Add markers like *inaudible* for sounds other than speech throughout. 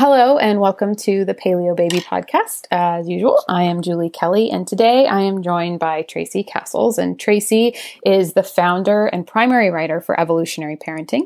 Hello, and welcome to the Paleo Baby podcast. As usual, I am Julie Kelly, and today I am joined by Tracy Cassels. And Tracy is the founder and primary writer for Evolutionary Parenting.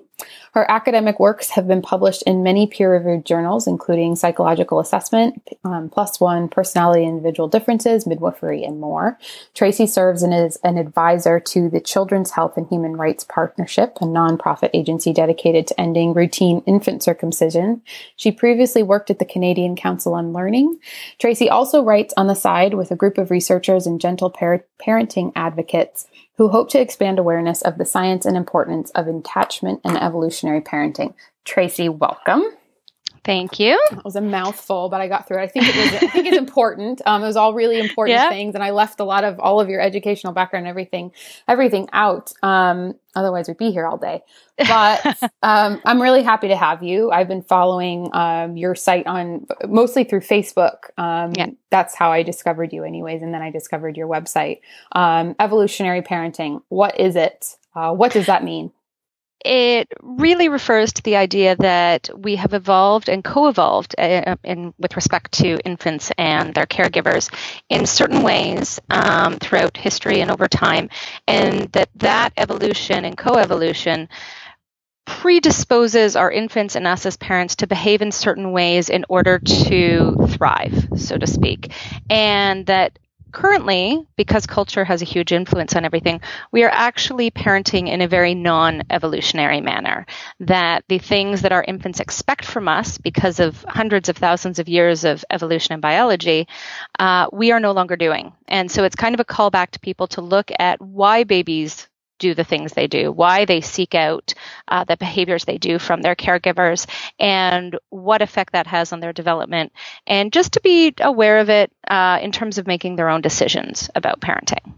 Her academic works have been published in many peer reviewed journals, including Psychological Assessment, um, One, Personality and Individual Differences, Midwifery, and more. Tracy serves as an advisor to the Children's Health and Human Rights Partnership, a nonprofit agency dedicated to ending routine infant circumcision. She previously worked at the Canadian Council on Learning. Tracy also writes on the side with a group of researchers and gentle par- parenting advocates who hope to expand awareness of the science and importance of attachment and evolutionary parenting. Tracy, welcome. Thank you. It was a mouthful, but I got through it. I think it was. I think it's important. Um, it was all really important yeah. things, and I left a lot of all of your educational background, everything, everything out. Um, otherwise, we'd be here all day. But *laughs* um, I'm really happy to have you. I've been following um, your site on mostly through Facebook. Um, yeah. That's how I discovered you, anyways, and then I discovered your website. Um, evolutionary parenting. What is it? Uh, what does that mean? It really refers to the idea that we have evolved and co-evolved uh, in, with respect to infants and their caregivers in certain ways um, throughout history and over time, and that that evolution and co-evolution predisposes our infants and us as parents to behave in certain ways in order to thrive, so to speak, and that currently, because culture has a huge influence on everything, we are actually parenting in a very non evolutionary manner. That the things that our infants expect from us, because of hundreds of thousands of years of evolution and biology, uh, we are no longer doing. And so it's kind of a callback to people to look at why babies do the things they do, why they seek out uh, the behaviors they do from their caregivers, and what effect that has on their development, and just to be aware of it uh, in terms of making their own decisions about parenting.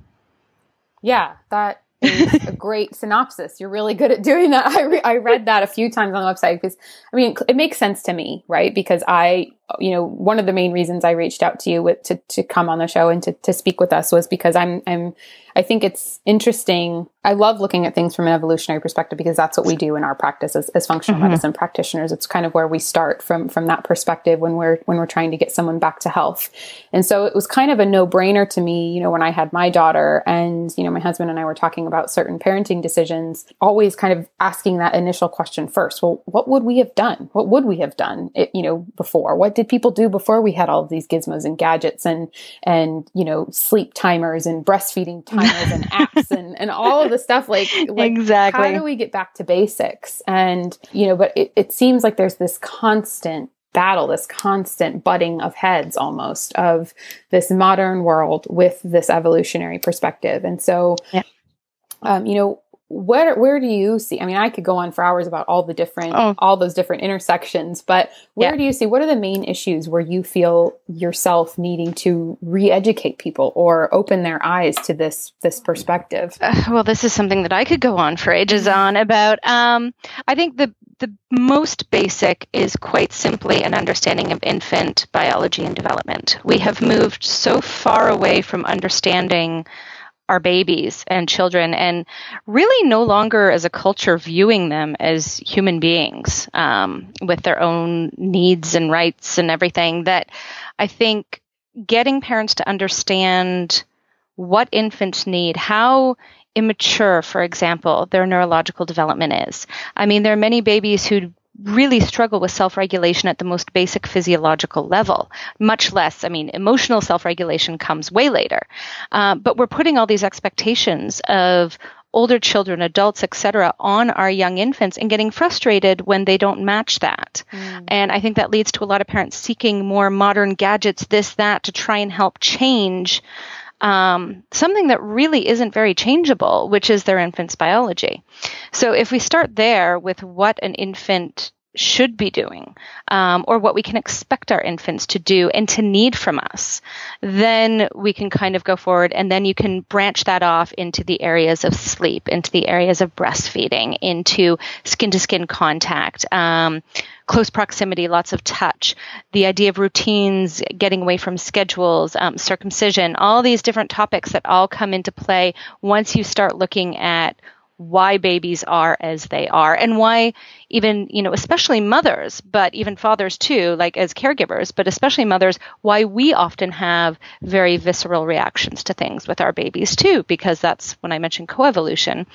Yeah, that is a *laughs* great synopsis. You're really good at doing that. I, re- I read that a few times on the website because, I mean, it makes sense to me, right? Because I you know, one of the main reasons I reached out to you with, to, to come on the show and to, to speak with us was because I'm, I'm, I think it's interesting. I love looking at things from an evolutionary perspective because that's what we do in our practice as, as functional mm-hmm. medicine practitioners. It's kind of where we start from, from that perspective when we're, when we're trying to get someone back to health. And so it was kind of a no brainer to me, you know, when I had my daughter and, you know, my husband and I were talking about certain parenting decisions, always kind of asking that initial question first. Well, what would we have done? What would we have done, it, you know, before? What did people do before we had all of these gizmos and gadgets and and you know sleep timers and breastfeeding timers and *laughs* apps and and all of the stuff like, like exactly how do we get back to basics and you know but it, it seems like there's this constant battle, this constant butting of heads almost of this modern world with this evolutionary perspective. And so, yeah. um, you know, where where do you see i mean i could go on for hours about all the different oh. all those different intersections but where yeah. do you see what are the main issues where you feel yourself needing to re-educate people or open their eyes to this this perspective uh, well this is something that i could go on for ages mm-hmm. on about um, i think the the most basic is quite simply an understanding of infant biology and development we have moved so far away from understanding our babies and children and really no longer as a culture viewing them as human beings um, with their own needs and rights and everything that i think getting parents to understand what infants need how immature for example their neurological development is. I mean there are many babies who really struggle with self regulation at the most basic physiological level, much less, I mean, emotional self regulation comes way later. Uh, but we're putting all these expectations of older children, adults, etc., on our young infants and getting frustrated when they don't match that. Mm. And I think that leads to a lot of parents seeking more modern gadgets, this, that, to try and help change um, something that really isn't very changeable, which is their infant's biology. So if we start there with what an infant should be doing um, or what we can expect our infants to do and to need from us then we can kind of go forward and then you can branch that off into the areas of sleep into the areas of breastfeeding into skin to skin contact um, close proximity, lots of touch, the idea of routines, getting away from schedules, um, circumcision, all these different topics that all come into play once you start looking at why babies are as they are and why even you know especially mothers but even fathers too like as caregivers but especially mothers why we often have very visceral reactions to things with our babies too because that's when i mentioned coevolution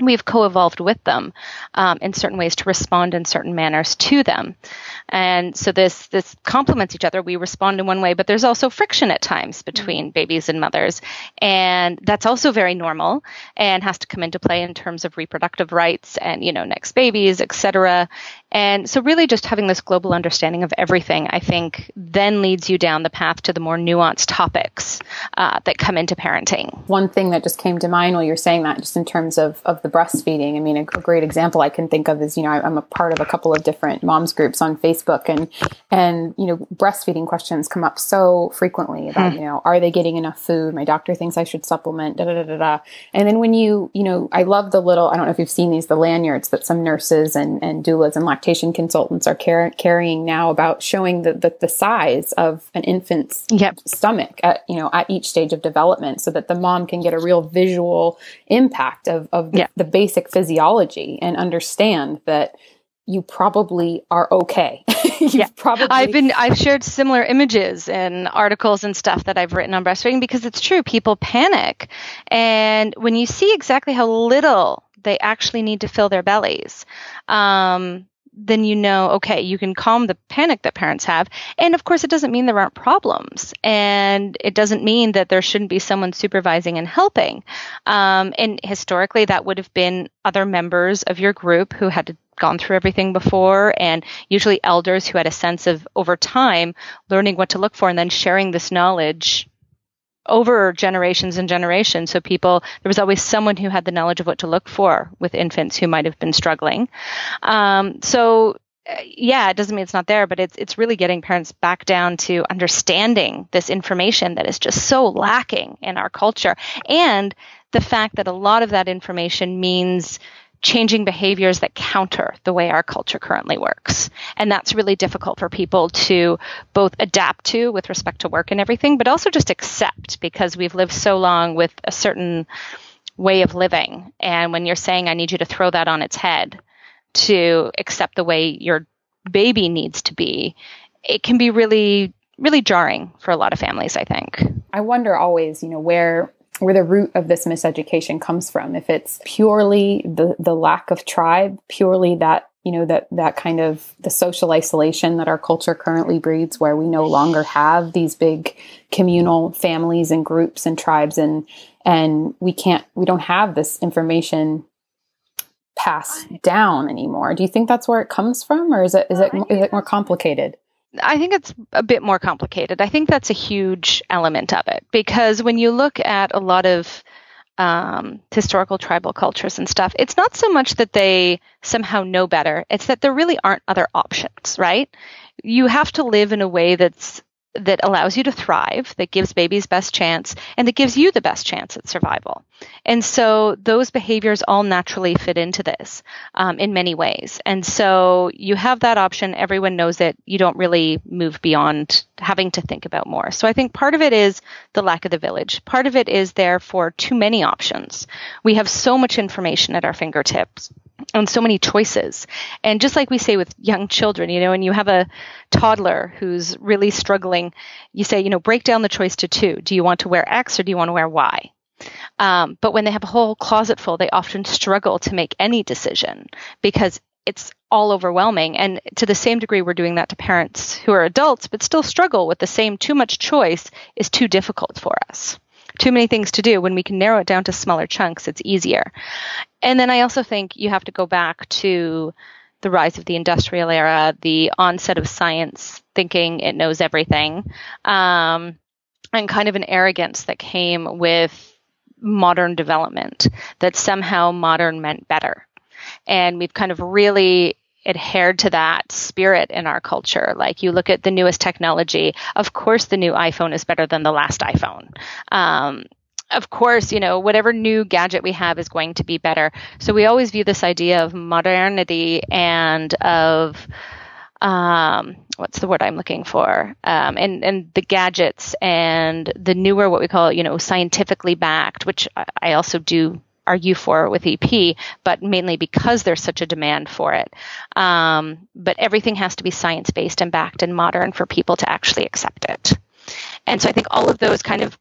we've co-evolved with them um, in certain ways to respond in certain manners to them. And so this this complements each other. We respond in one way but there's also friction at times between mm-hmm. babies and mothers. And that's also very normal and has to come into play in terms of reproductive rights and you know next babies etc and so really just having this global understanding of everything i think then leads you down the path to the more nuanced topics uh, that come into parenting one thing that just came to mind while you're saying that just in terms of, of the breastfeeding. I mean, a, a great example I can think of is, you know, I, am a part of a couple of different moms groups on Facebook and, and, you know, breastfeeding questions come up so frequently about, hmm. you know, are they getting enough food? My doctor thinks I should supplement, da, da, da, da, da. And then when you, you know, I love the little, I don't know if you've seen these, the lanyards that some nurses and, and doulas and lactation consultants are car- carrying now about showing the, the, the size of an infant's yep. stomach at, you know, at each stage of development so that the mom can get a real visual impact of, of the, the basic physiology and understand that you probably are okay. *laughs* yeah, probably. I've been I've shared similar images and articles and stuff that I've written on breastfeeding because it's true. People panic, and when you see exactly how little they actually need to fill their bellies, um, then you know, okay, you can calm the panic that parents have. And of course, it doesn't mean there aren't problems. And it doesn't mean that there shouldn't be someone supervising and helping. Um, and historically, that would have been other members of your group who had gone through everything before and usually elders who had a sense of over time learning what to look for and then sharing this knowledge over generations and generations. So people, there was always someone who had the knowledge of what to look for with infants who might have been struggling. Um, so uh, yeah, it doesn't mean it's not there, but it's it's really getting parents back down to understanding this information that is just so lacking in our culture, and the fact that a lot of that information means changing behaviors that counter the way our culture currently works. And that's really difficult for people to both adapt to with respect to work and everything, but also just accept because we've lived so long with a certain way of living. And when you're saying, I need you to throw that on its head to accept the way your baby needs to be, it can be really, really jarring for a lot of families, I think. I wonder always, you know, where where the root of this miseducation comes from. If it's purely the the lack of tribe, purely that you know that that kind of the social isolation that our culture currently breeds where we no longer have these big communal families and groups and tribes and and we can't we don't have this information passed down anymore. Do you think that's where it comes from or is it is it is it more complicated I think it's a bit more complicated. I think that's a huge element of it because when you look at a lot of um, historical tribal cultures and stuff, it's not so much that they somehow know better, it's that there really aren't other options, right? You have to live in a way that's that allows you to thrive, that gives babies best chance, and that gives you the best chance at survival. And so those behaviors all naturally fit into this um, in many ways. And so you have that option. Everyone knows it. You don't really move beyond having to think about more. So I think part of it is the lack of the village. Part of it is there for too many options. We have so much information at our fingertips and so many choices. And just like we say with young children, you know, and you have a toddler who's really struggling, you say, you know, break down the choice to two. Do you want to wear X or do you want to wear Y? Um, but when they have a whole closet full, they often struggle to make any decision because it's all overwhelming. And to the same degree, we're doing that to parents who are adults, but still struggle with the same too much choice is too difficult for us too many things to do. When we can narrow it down to smaller chunks, it's easier. And then I also think you have to go back to the rise of the industrial era, the onset of science thinking it knows everything, um, and kind of an arrogance that came with modern development that somehow modern meant better. And we've kind of really adhered to that spirit in our culture. Like you look at the newest technology, of course, the new iPhone is better than the last iPhone. Um, of course, you know, whatever new gadget we have is going to be better. So we always view this idea of modernity and of um, what's the word I'm looking for? Um, and and the gadgets and the newer what we call you know scientifically backed, which I also do argue for with EP, but mainly because there's such a demand for it. Um, but everything has to be science based and backed and modern for people to actually accept it. And so I think all of those kind of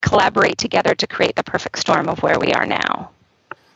collaborate together to create the perfect storm of where we are now.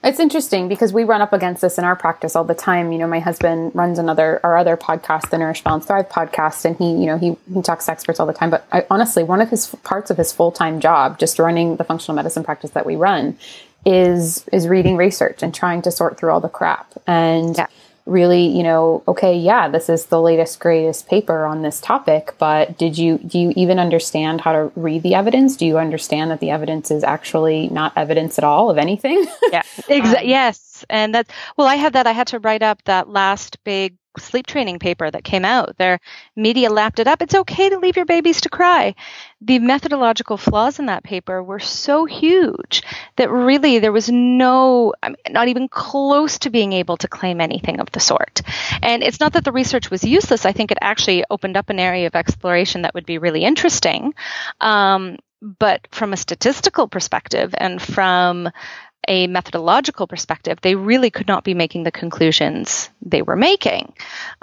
It's interesting because we run up against this in our practice all the time. You know, my husband runs another our other podcast, the Nourish Balance Thrive podcast, and he, you know, he he talks to experts all the time. But I, honestly, one of his parts of his full time job, just running the functional medicine practice that we run, is is reading research and trying to sort through all the crap and. Yeah really, you know, okay, yeah, this is the latest, greatest paper on this topic, but did you, do you even understand how to read the evidence? Do you understand that the evidence is actually not evidence at all of anything? *laughs* yeah, exactly. Um, yes. And that's, well, I had that, I had to write up that last big sleep training paper that came out. Their media lapped it up. It's okay to leave your babies to cry. The methodological flaws in that paper were so huge that really there was no, I mean, not even close to being able to claim anything of the sort. And it's not that the research was useless. I think it actually opened up an area of exploration that would be really interesting. Um, but from a statistical perspective and from a methodological perspective, they really could not be making the conclusions they were making.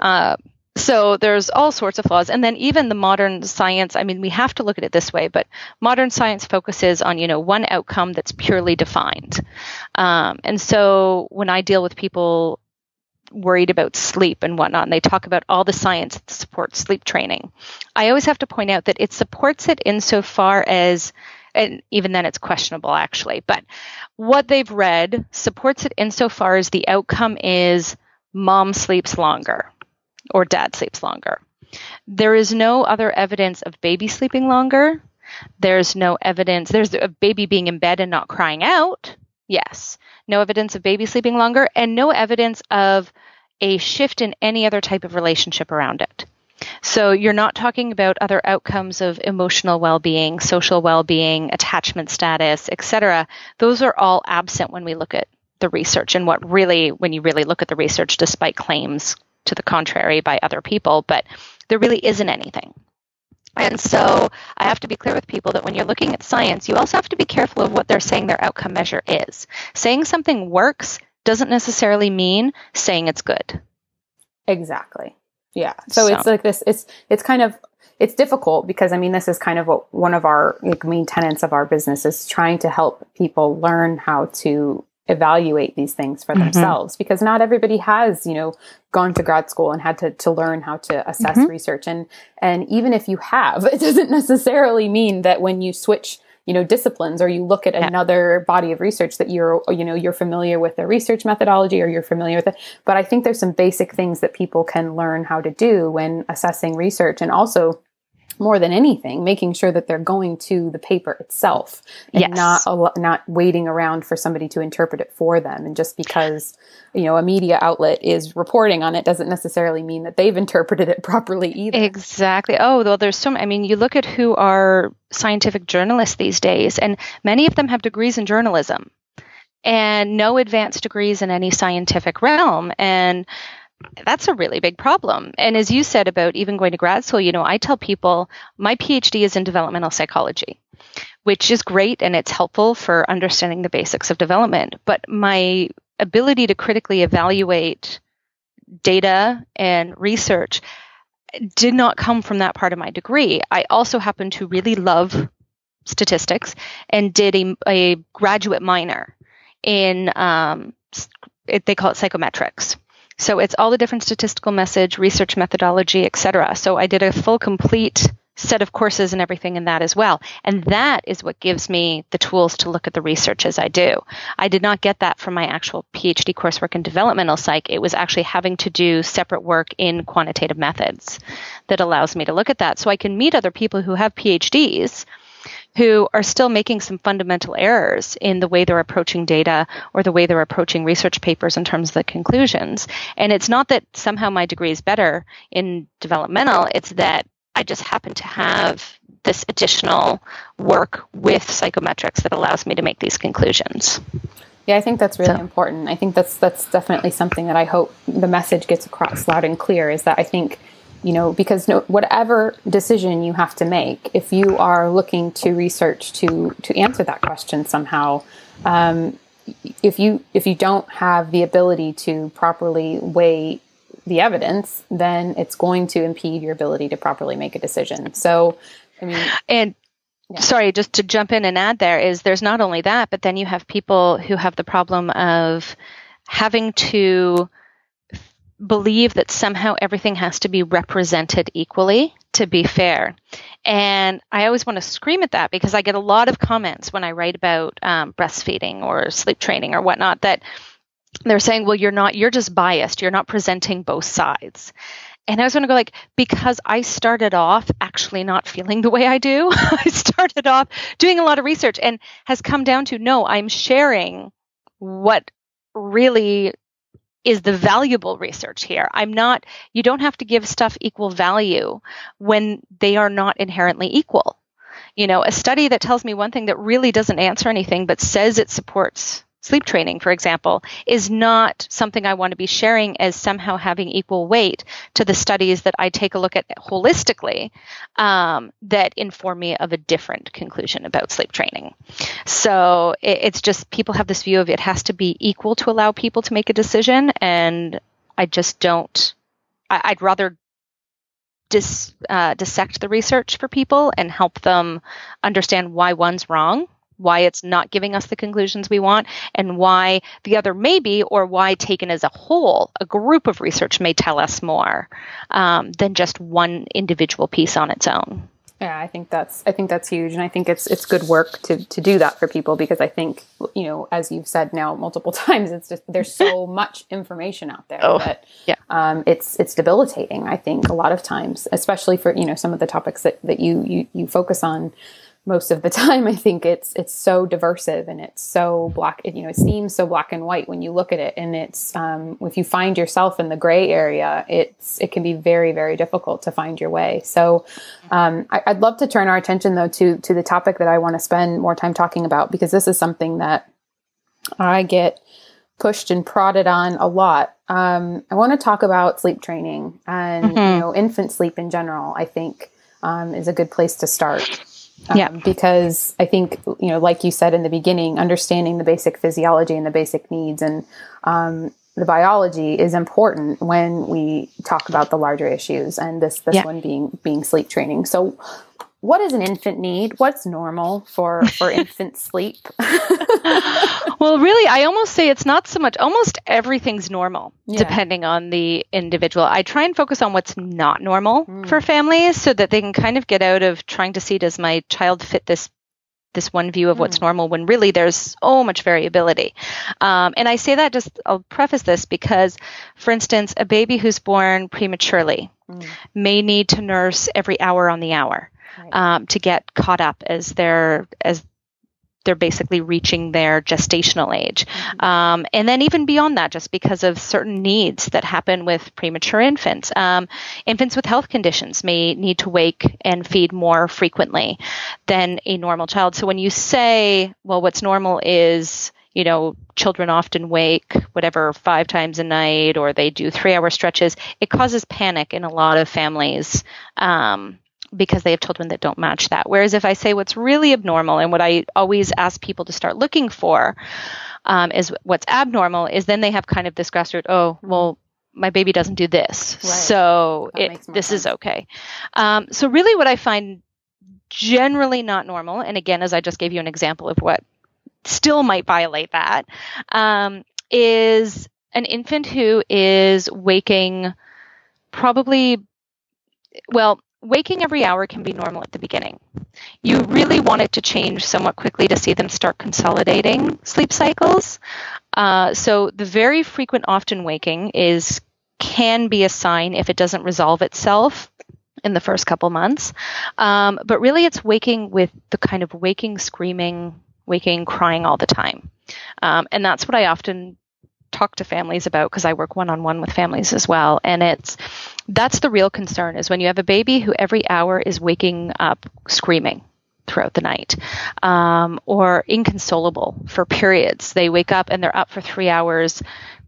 Uh, so there's all sorts of flaws and then even the modern science i mean we have to look at it this way but modern science focuses on you know one outcome that's purely defined um, and so when i deal with people worried about sleep and whatnot and they talk about all the science that supports sleep training i always have to point out that it supports it insofar as and even then it's questionable actually. But what they've read supports it insofar as the outcome is mom sleeps longer or dad sleeps longer. There is no other evidence of baby sleeping longer. There's no evidence, there's a baby being in bed and not crying out. Yes. No evidence of baby sleeping longer and no evidence of a shift in any other type of relationship around it. So you're not talking about other outcomes of emotional well-being, social well-being, attachment status, etc. Those are all absent when we look at the research and what really when you really look at the research despite claims to the contrary by other people, but there really isn't anything. And so I have to be clear with people that when you're looking at science, you also have to be careful of what they're saying their outcome measure is. Saying something works doesn't necessarily mean saying it's good. Exactly. Yeah. So, so, it's like this, it's, it's kind of, it's difficult because I mean, this is kind of what one of our like, main tenets of our business is trying to help people learn how to evaluate these things for mm-hmm. themselves because not everybody has, you know, gone to grad school and had to, to learn how to assess mm-hmm. research. And, and even if you have, *laughs* it doesn't necessarily mean that when you switch you know disciplines or you look at yeah. another body of research that you're you know you're familiar with the research methodology or you're familiar with it but i think there's some basic things that people can learn how to do when assessing research and also more than anything, making sure that they're going to the paper itself and yes. not not waiting around for somebody to interpret it for them. And just because you know a media outlet is reporting on it doesn't necessarily mean that they've interpreted it *laughs* properly either. Exactly. Oh, well, there's so. I mean, you look at who are scientific journalists these days, and many of them have degrees in journalism and no advanced degrees in any scientific realm and that's a really big problem. And as you said about even going to grad school, you know, I tell people my PhD is in developmental psychology, which is great and it's helpful for understanding the basics of development. But my ability to critically evaluate data and research did not come from that part of my degree. I also happen to really love statistics and did a, a graduate minor in, um, it, they call it psychometrics. So it's all the different statistical message, research methodology, etc. So I did a full complete set of courses and everything in that as well. And that is what gives me the tools to look at the research as I do. I did not get that from my actual PhD coursework in developmental psych. It was actually having to do separate work in quantitative methods that allows me to look at that. So I can meet other people who have PhDs who are still making some fundamental errors in the way they're approaching data or the way they're approaching research papers in terms of the conclusions. And it's not that somehow my degree is better in developmental, it's that I just happen to have this additional work with psychometrics that allows me to make these conclusions. Yeah, I think that's really so. important. I think that's that's definitely something that I hope the message gets across loud and clear is that I think you know because no, whatever decision you have to make if you are looking to research to to answer that question somehow um, if you if you don't have the ability to properly weigh the evidence, then it's going to impede your ability to properly make a decision. So, I mean, and yeah. sorry, just to jump in and add there is there's not only that, but then you have people who have the problem of having to believe that somehow everything has to be represented equally to be fair. And I always want to scream at that because I get a lot of comments when I write about um, breastfeeding or sleep training or whatnot that they're saying, well, you're not, you're just biased. You're not presenting both sides. And I was going to go like, because I started off actually not feeling the way I do. *laughs* I started off doing a lot of research and has come down to no, I'm sharing what really is the valuable research here. I'm not, you don't have to give stuff equal value when they are not inherently equal. You know, a study that tells me one thing that really doesn't answer anything but says it supports sleep training, for example, is not something I want to be sharing as somehow having equal weight to the studies that I take a look at holistically um, that inform me of a different conclusion about sleep training. So it, it's just people have this view of it has to be equal to allow people to make a decision, and I just don't. I, would rather dis, uh, dissect the research for people and help them understand why one's wrong why it's not giving us the conclusions we want, and why the other may be, or why taken as a whole, a group of research may tell us more um, than just one individual piece on its own. Yeah, I think that's I think that's huge, and I think it's it's good work to to do that for people because I think you know as you've said now multiple *laughs* times, it's just there's so *laughs* much information out there oh, that yeah. um, it's it's debilitating. I think a lot of times, especially for you know some of the topics that that you you you focus on most of the *laughs* time i think it's it's so diversive and it's so black you know it seems so black and white when you look at it. And it's um, if you find yourself in the gray area it's it can be very very difficult to find your way. So um, I, would love to turn our attention though to to the topic that i want to spend more time talking about because this is something that i get pushed and prodded on a lot. Um, i want to talk about sleep training and mm-hmm. you know infant sleep in general i think um, is a good place to start um, yeah. Because I think, you know, like you said in the beginning, understanding the basic physiology and the basic needs and um, the biology is important when we talk about the larger issues and this this yeah. one being being sleep training. So what does an infant need? What's normal for for *laughs* infant sleep? *laughs* well, really, I almost say it's not so much. Almost everything's normal, yeah. depending on the individual. I try and focus on what's not normal mm. for families, so that they can kind of get out of trying to see does my child fit this this one view of what's mm. normal when really there's so much variability. Um, and I say that just, I'll preface this because, for instance, a baby who's born prematurely mm. may need to nurse every hour on the hour um, to get caught up as they're as they're basically reaching their gestational age. Mm-hmm. Um, and then even beyond that, just because of certain needs that happen with premature infants. Um, infants with health conditions may need to wake and feed more frequently than a normal child. So when you say, well, what's normal is you know, children often wake whatever five times a night or they do three hour stretches. It causes panic in a lot of families. Um, because they have children that don't match that. Whereas if I say what's really abnormal and what I always ask people to start looking for um, is what's abnormal, is then they have kind of this grassroots, oh, well, my baby doesn't do this. Right. So it, this sense. is okay. Um, so really what I find generally not normal, and again, as I just gave you an example of what still might violate that, um, is an infant who is waking probably well waking every hour can be normal at the beginning. You really want it to change somewhat quickly to see them start consolidating sleep cycles. Uh, so the very frequent, often waking is can be a sign if it doesn't resolve itself in the first couple months. Um, but really, it's waking with the kind of waking, screaming, waking, crying all the time. Um, and that's what I often talk to families about because I work one on one with families as well. And it's that's the real concern is when you have a baby who every hour is waking up screaming throughout the night um, or inconsolable for periods. They wake up and they're up for three hours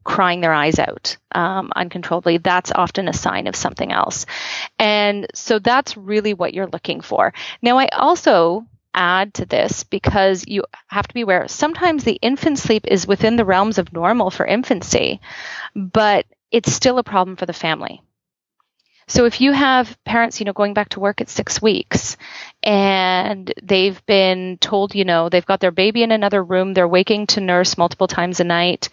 crying their eyes out um, uncontrollably. That's often a sign of something else. And so that's really what you're looking for. Now, I also add to this because you have to be aware sometimes the infant sleep is within the realms of normal for infancy, but it's still a problem for the family. So if you have parents, you know, going back to work at six weeks and they've been told, you know, they've got their baby in another room, they're waking to nurse multiple times a night,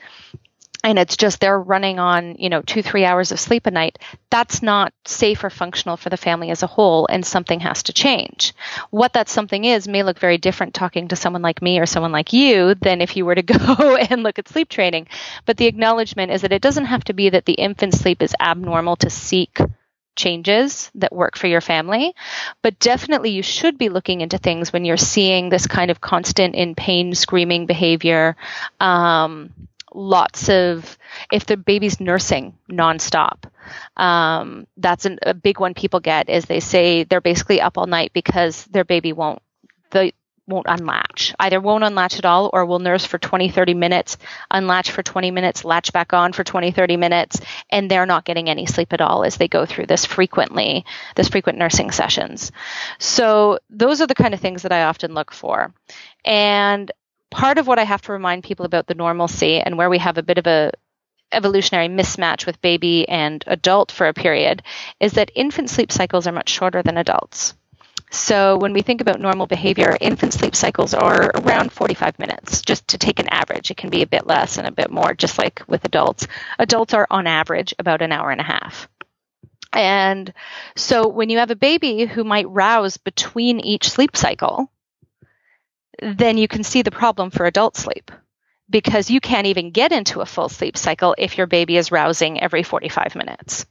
and it's just they're running on you know two three hours of sleep a night that's not safe or functional for the family as a whole and something has to change. What that something is may look very different talking to someone like me or someone like you than if you were to *laughs* go and look at sleep training. But the acknowledgement is that it doesn't have to be that the infant sleep is abnormal to seek changes that work for your family. But definitely, you should be looking into things when you're seeing this kind of constant in pain, screaming behavior. Um, lots of if the baby's nursing nonstop. Um, that's an, a big one people get is they say they're basically up all night because their baby won't the won't unlatch. Either won't unlatch at all or will nurse for 20 30 minutes unlatch for 20 minutes latch back on for 20 30 minutes and they're not getting any sleep at all as they go through this frequently this frequent nursing sessions. So those are the kind of things that i often look for. And part of what I have to remind people about the normalcy and where we have a bit of a evolutionary mismatch with baby and adult for a period is that infant sleep cycles are much shorter than adults. So when we think about normal behavior, infant sleep cycles are around 45 minutes, just to take an average. It can be a bit less and a bit more, just like with adults. Adults are on average about an hour and a half. And so when you have a baby who might rouse between each sleep cycle, then you can see the problem for adult sleep because you can't even get into a full sleep cycle if your baby is rousing every 45 minutes.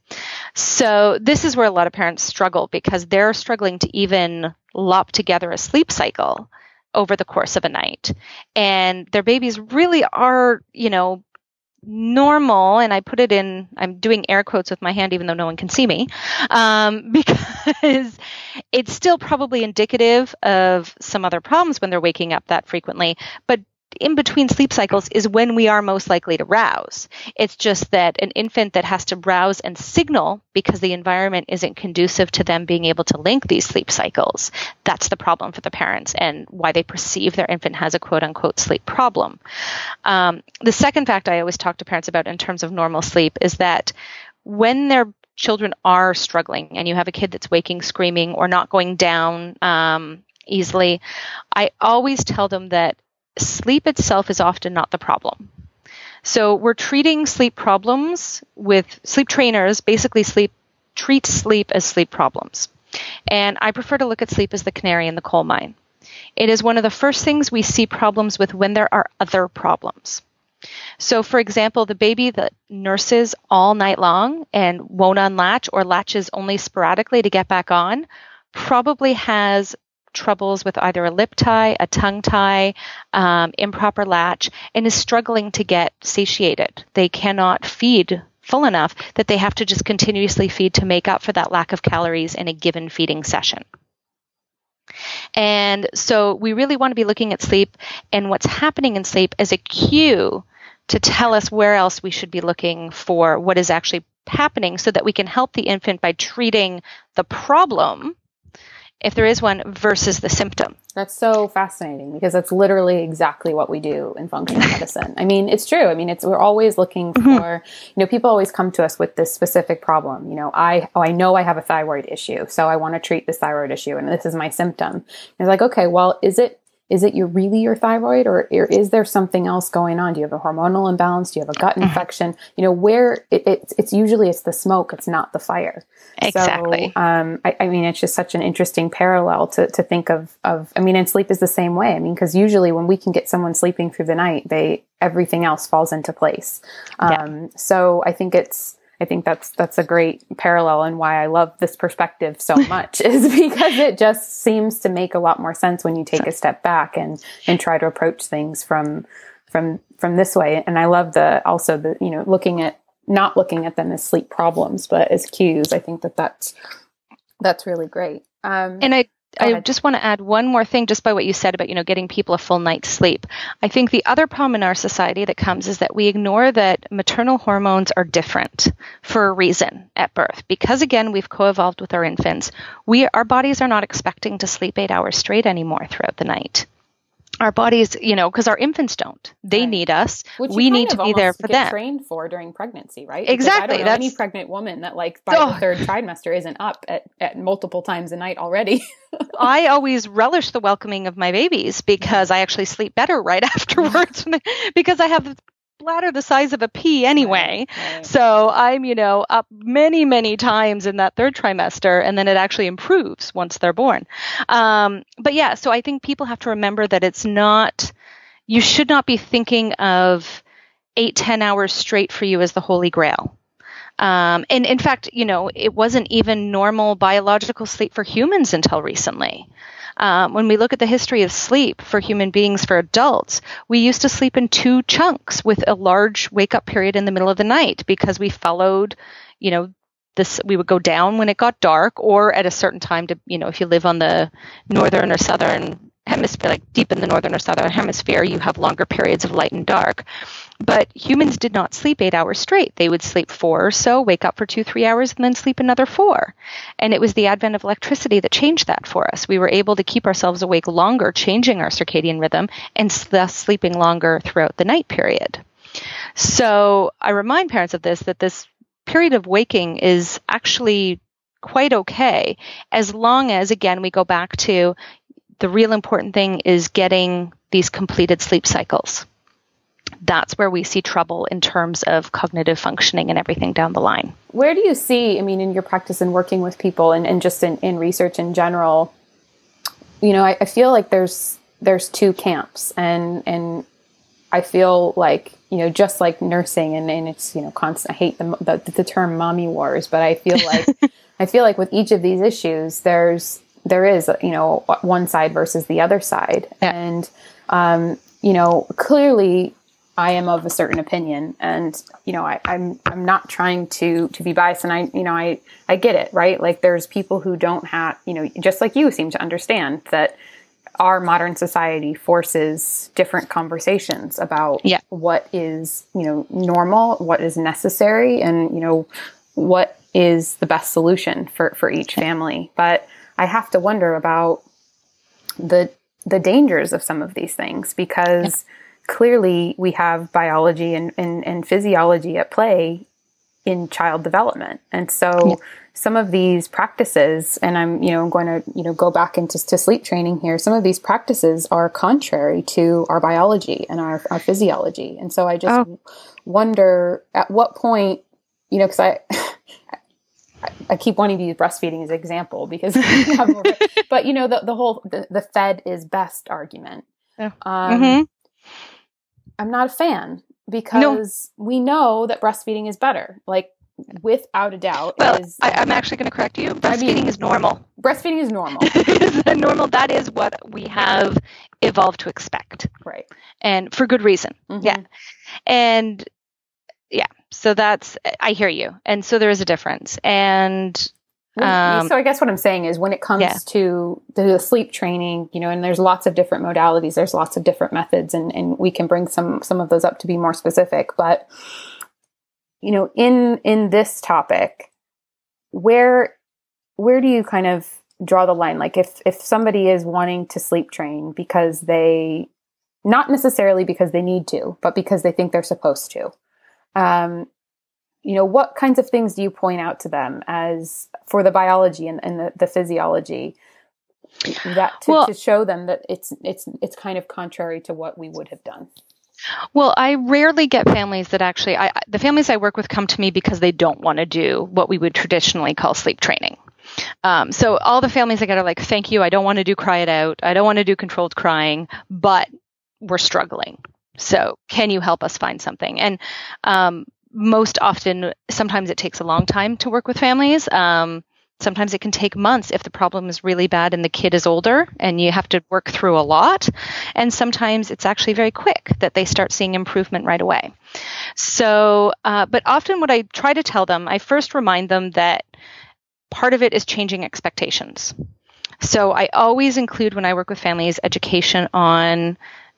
So, this is where a lot of parents struggle because they're struggling to even lop together a sleep cycle over the course of a night. And their babies really are, you know, normal, and I put it in, I'm doing air quotes with my hand even though no one can see me, um, *laughs* because it's still probably indicative of some other problems when they're waking up that frequently. But in between sleep cycles is when we are most likely to rouse. It's just that an infant that has to rouse and signal because the environment isn't conducive to them being able to link these sleep cycles. That's the problem for the parents and why they perceive their infant has a quote unquote sleep problem. Um, the second fact I always talk to parents about in terms of normal sleep is that when their children are struggling and you have a kid that's waking screaming or not going down um, easily, I always tell them that sleep itself is often not the problem. So we're treating sleep problems with sleep trainers, basically sleep treat sleep as sleep problems. And I prefer to look at sleep as the canary in the coal mine. It is one of the first things we see problems with when there are other problems. So, for example, the baby that nurses all night long and won't unlatch or latches only sporadically to get back on probably has troubles with either a lip tie, a tongue tie, um, improper latch, and is struggling to get satiated. They cannot feed full enough that they have to just continuously feed to make up for that lack of calories in a given feeding session. And so we really want to be looking at sleep and what's happening in sleep as a cue to tell us where else we should be looking for what is actually happening so that we can help the infant by treating the problem if there is one versus the symptom. That's so fascinating because that's literally exactly what we do in functional *laughs* medicine. I mean, it's true. I mean, it's we're always looking mm-hmm. for, you know, people always come to us with this specific problem. You know, I oh, I know I have a thyroid issue, so I want to treat this thyroid issue and this is my symptom. And it's like, okay, well, is it is it your really your thyroid or, or, is there something else going on? Do you have a hormonal imbalance? Do you have a gut mm-hmm. infection? You know where it, it's, it's usually it's the smoke it's not the fire. Exactly. so, um, I, I, mean it's just such an interesting parallel to, to think of of i mean and sleep is the same way. I mean because usually when we can get someone sleeping through the night they everything else falls into place. Um, yeah. so i think it's I think that's that's a great parallel and why I love this perspective so *laughs* much is because it just seems to make a lot more sense when you take a step back and and try to approach things from from from this way. And I love the also the you know looking at not looking at them as sleep problems but as cues. I think that that's that's really great. Um, and I I just want to add one more thing just by what you said about, you know, getting people a full night's sleep. I think the other problem in our society that comes is that we ignore that maternal hormones are different for a reason at birth. Because again, we've co-evolved with our infants. We our bodies are not expecting to sleep 8 hours straight anymore throughout the night our bodies, you know, because our infants don't. They right. need us. We need to be there for them. Trained for during pregnancy, right? Because exactly. I don't know any pregnant woman that, like, by oh. the third trimester, isn't up at, at multiple times a night already. *laughs* I always relish the welcoming of my babies because mm-hmm. I actually sleep better right *laughs* afterwards *laughs* because I have bladder the size of a pea anyway. Right, right. So I'm, you know, up many, many times in that third trimester, and then it actually improves once they're born. Um, but yeah, so I think people have to remember that it's not, you should not be thinking of eight, ten hours straight for you as the holy grail. Um, and in fact, you know, it wasn't even normal biological sleep for humans until recently. Um, when we look at the history of sleep for human beings, for adults, we used to sleep in two chunks with a large wake up period in the middle of the night because we followed, you know, this we would go down when it got dark or at a certain time to you know if you live on the northern or southern hemisphere like deep in the northern or southern hemisphere you have longer periods of light and dark but humans did not sleep eight hours straight. They would sleep four or so, wake up for two, three hours, and then sleep another four. And it was the advent of electricity that changed that for us. We were able to keep ourselves awake longer, changing our circadian rhythm, and thus sleeping longer throughout the night period. So I remind parents of this that this period of waking is actually quite okay as long as, again, we go back to the real important thing is getting these completed sleep cycles that's where we see trouble in terms of cognitive functioning and everything down the line. Where do you see, I mean, in your practice and working with people and, and just in, in research in general, you know, I, I feel like there's there's two camps and and I feel like, you know, just like nursing and, and it's, you know, constant I hate the, the, the term mommy wars, but I feel like *laughs* I feel like with each of these issues there's there is, you know, one side versus the other side. Yeah. And um, you know, clearly I am of a certain opinion, and you know, I, am I'm, I'm not trying to to be biased, and I you know I I get it, right? Like there's people who don't have you know just like you seem to understand that our modern society forces different conversations about yeah. what is you know normal, what is necessary, and you know what is the best solution for for each family. But I have to wonder about the the dangers of some of these things because. Yeah clearly we have biology and, and, and physiology at play in child development. And so yeah. some of these practices, and I'm, you know, I'm going to, you know, go back into to sleep training here. Some of these practices are contrary to our biology and our, our physiology. And so I just oh. wonder at what point, you know, cause I, *laughs* I keep wanting to use breastfeeding as an example because, *laughs* *laughs* but you know, the, the whole, the, the fed is best argument. Um, mm-hmm. I'm not a fan because no. we know that breastfeeding is better. Like without a doubt. Well, is, I, am actually going to correct you. Breastfeeding I mean, is normal. Breastfeeding is normal. *laughs* is normal. That is what we have evolved to expect. Right. And for good reason. Mm-hmm. Yeah. And yeah, so that's I hear you. And so there is a difference. And um, so I guess what I'm saying is when it comes yeah. to the sleep training, you know, and there's lots of different modalities, there's lots of different methods, and, and we can bring some some of those up to be more specific. But you know, in in this topic, where where do you kind of draw the line? Like if if somebody is wanting to sleep train because they not necessarily because they need to, but because they think they're supposed to. Um, you know what kinds of things do you point out to them as for the biology and, and the, the physiology that to, well, to show them that it's it's it's kind of contrary to what we would have done well, I rarely get families that actually, I, the families I work with come to me because they don't want to do what we would traditionally call sleep training. Um, so all the families I get are like, thank you, I don't want to do cry it out, I don't want to do controlled crying, but we're struggling. So can you help us find something? And um, most often, sometimes it takes a long time to work with families. Um, sometimes it can take months if the problem is really bad and the kid is older and you have to work through a lot. And sometimes it's actually very quick that they start seeing improvement right away. So, uh, but often what I try to tell them, I first remind them that part of it is changing expectations. So I always include when I work with families education on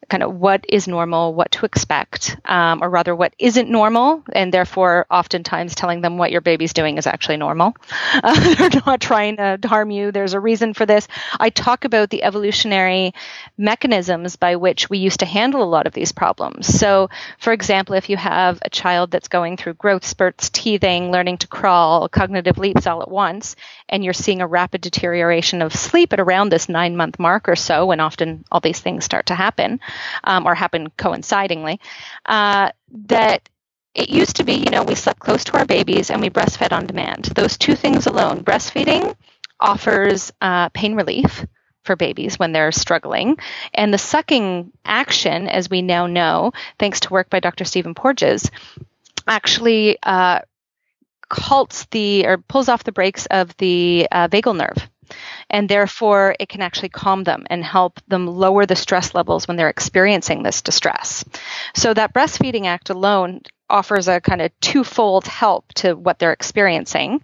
kind of what is normal, what to expect, um, or rather what isn't normal, and therefore oftentimes telling them what your baby's doing is actually normal. *laughs* Uh, they're not trying to harm you. There's a reason for this. I talk about the evolutionary mechanisms by which we used to handle a lot of these problems. So, for example, if you have a child that's going through growth spurts, teething, learning to crawl, cognitive leaps all at once, and you're seeing a rapid deterioration of sleep at around this nine month mark or so, when often all these things start to happen um, or happen coincidingly, uh, that it used to be, you know, we slept close to our babies and we breastfed on demand. Those two things alone, breastfeeding offers uh, pain relief for babies when they're struggling. And the sucking action, as we now know, thanks to work by Dr. Stephen Porges, actually uh, halts the or pulls off the brakes of the uh, vagal nerve and therefore it can actually calm them and help them lower the stress levels when they're experiencing this distress. So that breastfeeding act alone offers a kind of twofold help to what they're experiencing.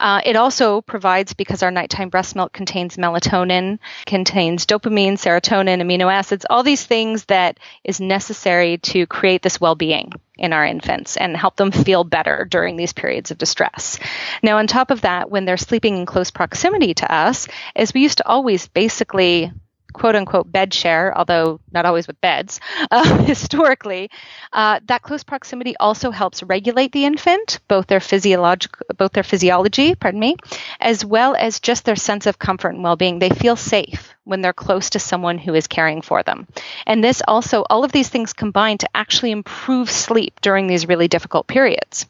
Uh, it also provides, because our nighttime breast milk contains melatonin, contains dopamine, serotonin, amino acids, all these things that is necessary to create this well being in our infants and help them feel better during these periods of distress. Now, on top of that, when they're sleeping in close proximity to us, as we used to always basically quote unquote bed share, although not always with beds, *laughs* uh, historically, uh, that close proximity also helps regulate the infant, both their physiological, both their physiology, pardon me, as well as just their sense of comfort and well-being. They feel safe when they're close to someone who is caring for them. And this also, all of these things combine to actually improve sleep during these really difficult periods.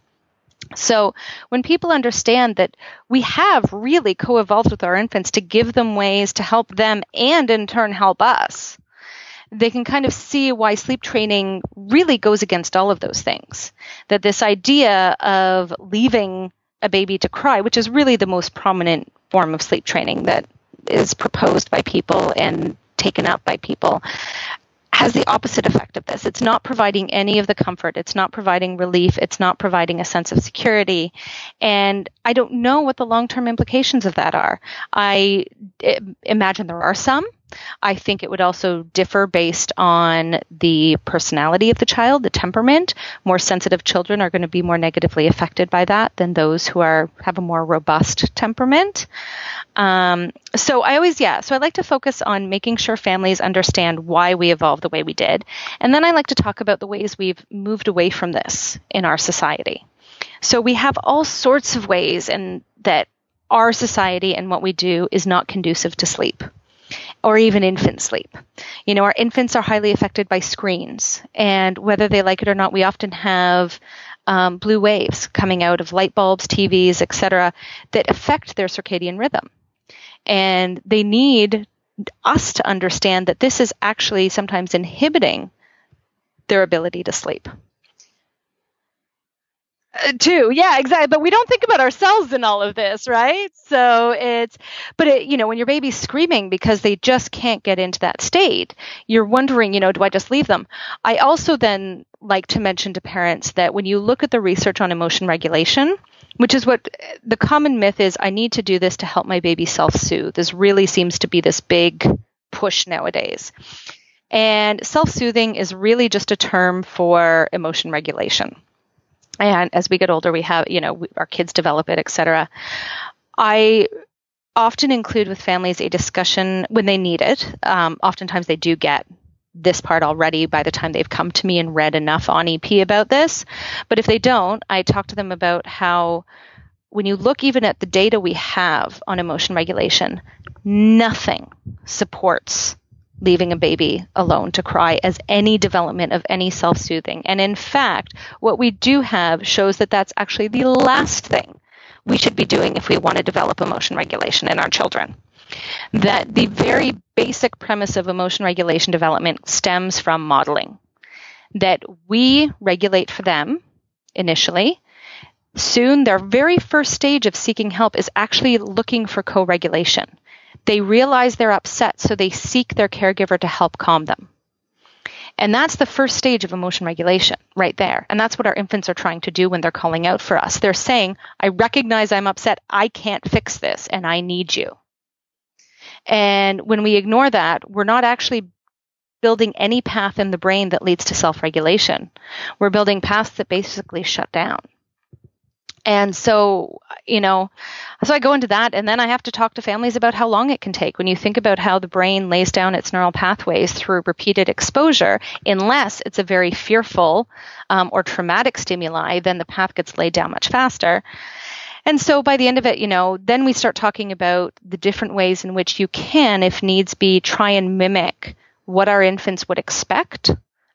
So, when people understand that we have really co evolved with our infants to give them ways to help them and in turn help us, they can kind of see why sleep training really goes against all of those things. That this idea of leaving a baby to cry, which is really the most prominent form of sleep training that is proposed by people and taken up by people, has the opposite effect of this. It's not providing any of the comfort. It's not providing relief. It's not providing a sense of security. And I don't know what the long term implications of that are. I eh, imagine there are some. I think it would also differ based on the personality of the child, the temperament. More sensitive children are going to be more negatively affected by that than those who are have a more robust temperament. Um, so I always, yeah, so I like to focus on making sure families understand why we evolved the way we did, and then I like to talk about the ways we've moved away from this in our society. So we have all sorts of ways, and that our society and what we do is not conducive to sleep or even infant sleep. You know, our infants are highly affected by screens, and whether they like it or not, we often have um, blue waves coming out of light bulbs, TVs, etc., that affect their circadian rhythm. And they need us to understand that this is actually sometimes inhibiting their ability to sleep. Uh, too. Yeah exactly. But we don't think about ourselves in all of this right? So it's but it, you know when your baby's screaming because they just can't get into that state you're wondering you know do i just leave them? I also then like to mention to parents that when you look at the research on emotion regulation which is what the common myth is i need to do this to help my baby self-soothe. This really seems to be this big push nowadays. And self-soothing is really just a term for emotion regulation and as we get older we have you know we, our kids develop it etc i often include with families a discussion when they need it. Um, oftentimes they do get this part already by the time they've come to me and read enough on ep about this. But if they don't i talk to them about how when you look even at the data we have on emotion regulation nothing supports leaving a baby alone to cry as any development of any self soothing. And in fact, what we do have shows that that's actually the last thing we should be doing if we want to develop emotion regulation in our children. That the very basic premise of emotion regulation development stems from modeling. That we regulate for them initially. Soon, their very first stage of seeking help is actually looking for co regulation. They realize they're upset, so they seek their caregiver to help calm them. And that's the first stage of emotion regulation right there. And that's what our infants are trying to do when they're calling out for us. They're saying, I recognize I'm upset. I can't fix this and I need you. And when we ignore that, we're not actually building any path in the brain that leads to self regulation. We're building paths that basically shut down. And so, you know, so I go into that, and then I have to talk to families about how long it can take. When you think about how the brain lays down its neural pathways through repeated exposure, unless it's a very fearful um, or traumatic stimuli, then the path gets laid down much faster. And so by the end of it, you know, then we start talking about the different ways in which you can, if needs be, try and mimic what our infants would expect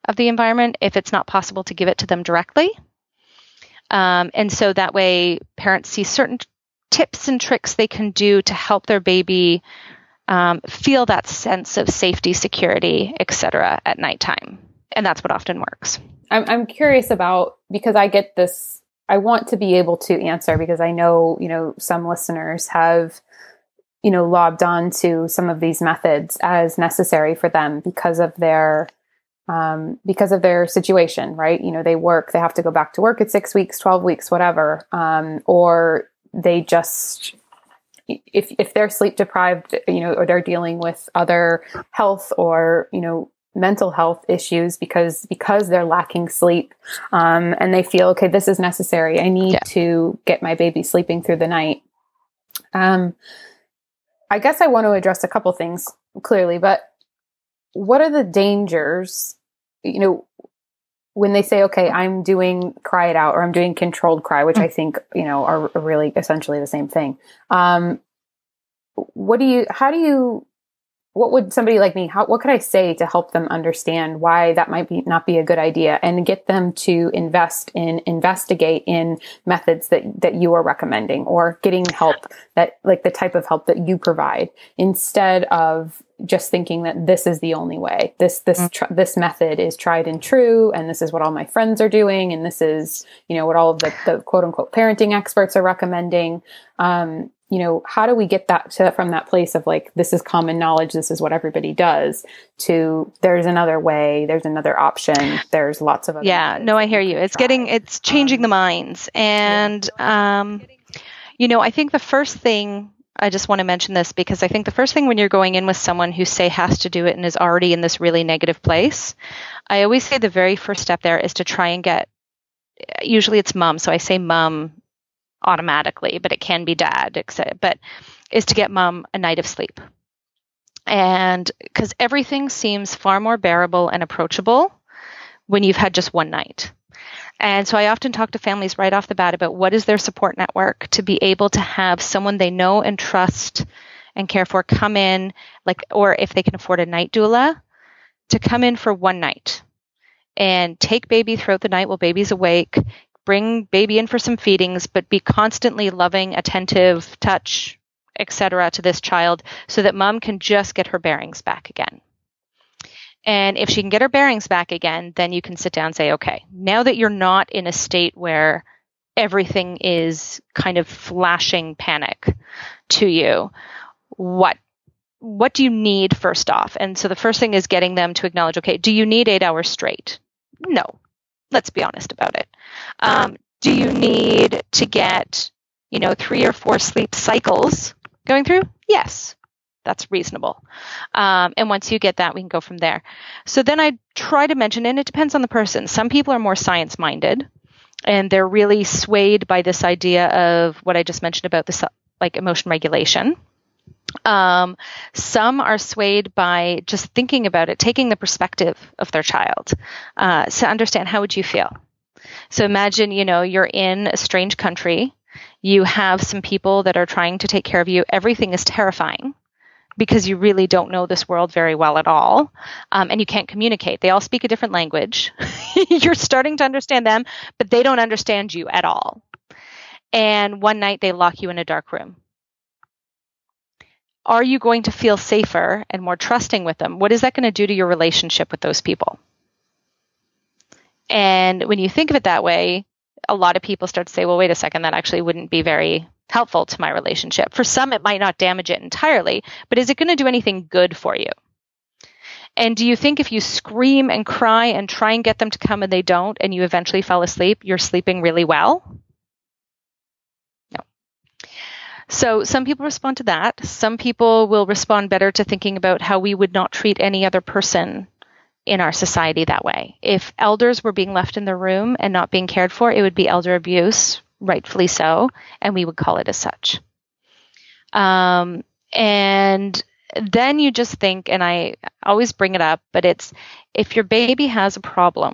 of the environment if it's not possible to give it to them directly. Um, and so that way, parents see certain tips and tricks they can do to help their baby um, feel that sense of safety, security, etc. at nighttime. And that's what often works. I'm, I'm curious about because I get this. I want to be able to answer because I know you know some listeners have you know lobbed on to some of these methods as necessary for them because of their um, because of their situation, right? You know, they work, they have to go back to work at six weeks, 12 weeks, whatever. Um, or they just, if, if they're sleep deprived, you know, or they're dealing with other health or, you know, mental health issues because because they're lacking sleep um, and they feel okay this is necessary i need yeah. to get my baby sleeping through the night um, i guess i want to address a couple things clearly but what are the dangers you know when they say okay i'm doing cry it out or i'm doing controlled cry which i think you know are really essentially the same thing. Um what do you how do you what would somebody like me how what could i say to help them understand why that might be not be a good idea and get them to invest in investigate in methods that that you are recommending or getting help that like the type of help that you provide instead of just thinking that this is the only way this this mm. tr- this method is tried and true and this is what all my friends are doing and this is you know what all of the, the quote unquote parenting experts are recommending um, you know how do we get that to from that place of like this is common knowledge this is what everybody does to there's another way there's another option there's lots of yeah no i hear you it's try. getting it's changing um, the minds and yeah. um you know i think the first thing I just want to mention this because I think the first thing when you're going in with someone who say has to do it and is already in this really negative place, I always say the very first step there is to try and get usually it's mom, so I say mom automatically, but it can be dad, etc. But is to get mom a night of sleep. And because everything seems far more bearable and approachable when you've had just one night. And so I often talk to families right off the bat about what is their support network to be able to have someone they know and trust and care for come in, like, or if they can afford a night doula, to come in for one night and take baby throughout the night while baby's awake, bring baby in for some feedings, but be constantly loving, attentive, touch, etc. to this child so that mom can just get her bearings back again. And if she can get her bearings back again, then you can sit down and say, okay, now that you're not in a state where everything is kind of flashing panic to you, what what do you need first off? And so the first thing is getting them to acknowledge, okay, do you need eight hours straight? No. Let's be honest about it. Um, do you need to get, you know, three or four sleep cycles going through? Yes, that's reasonable. Um, and once you get that, we can go from there. So then I try to mention, and it depends on the person. Some people are more science minded and they're really swayed by this idea of what I just mentioned about this like emotion regulation. Um, some are swayed by just thinking about it, taking the perspective of their child uh, to understand how would you feel. So imagine, you know, you're in a strange country. You have some people that are trying to take care of you. Everything is terrifying because you really don't know this world very well at all um, and you can't communicate. They all speak a different language. *laughs* You're starting to understand them, but they don't understand you at all. And one night they lock you in a dark room. Are you going to feel safer and more trusting with them? What is that going to do to your relationship with those people? And when you think of it that way, a lot of people start to say, well, wait a second, that actually wouldn't be very helpful to my relationship. For some, it might not damage it entirely, but is it going to do anything good for you? And do you think if you scream and cry and try and get them to come and they don't, and you eventually fall asleep, you're sleeping really well? No. So some people respond to that. Some people will respond better to thinking about how we would not treat any other person in our society that way. If elders were being left in the room and not being cared for, it would be elder abuse, rightfully so, and we would call it as such. Um, and then you just think, and I always bring it up, but it's if your baby has a problem,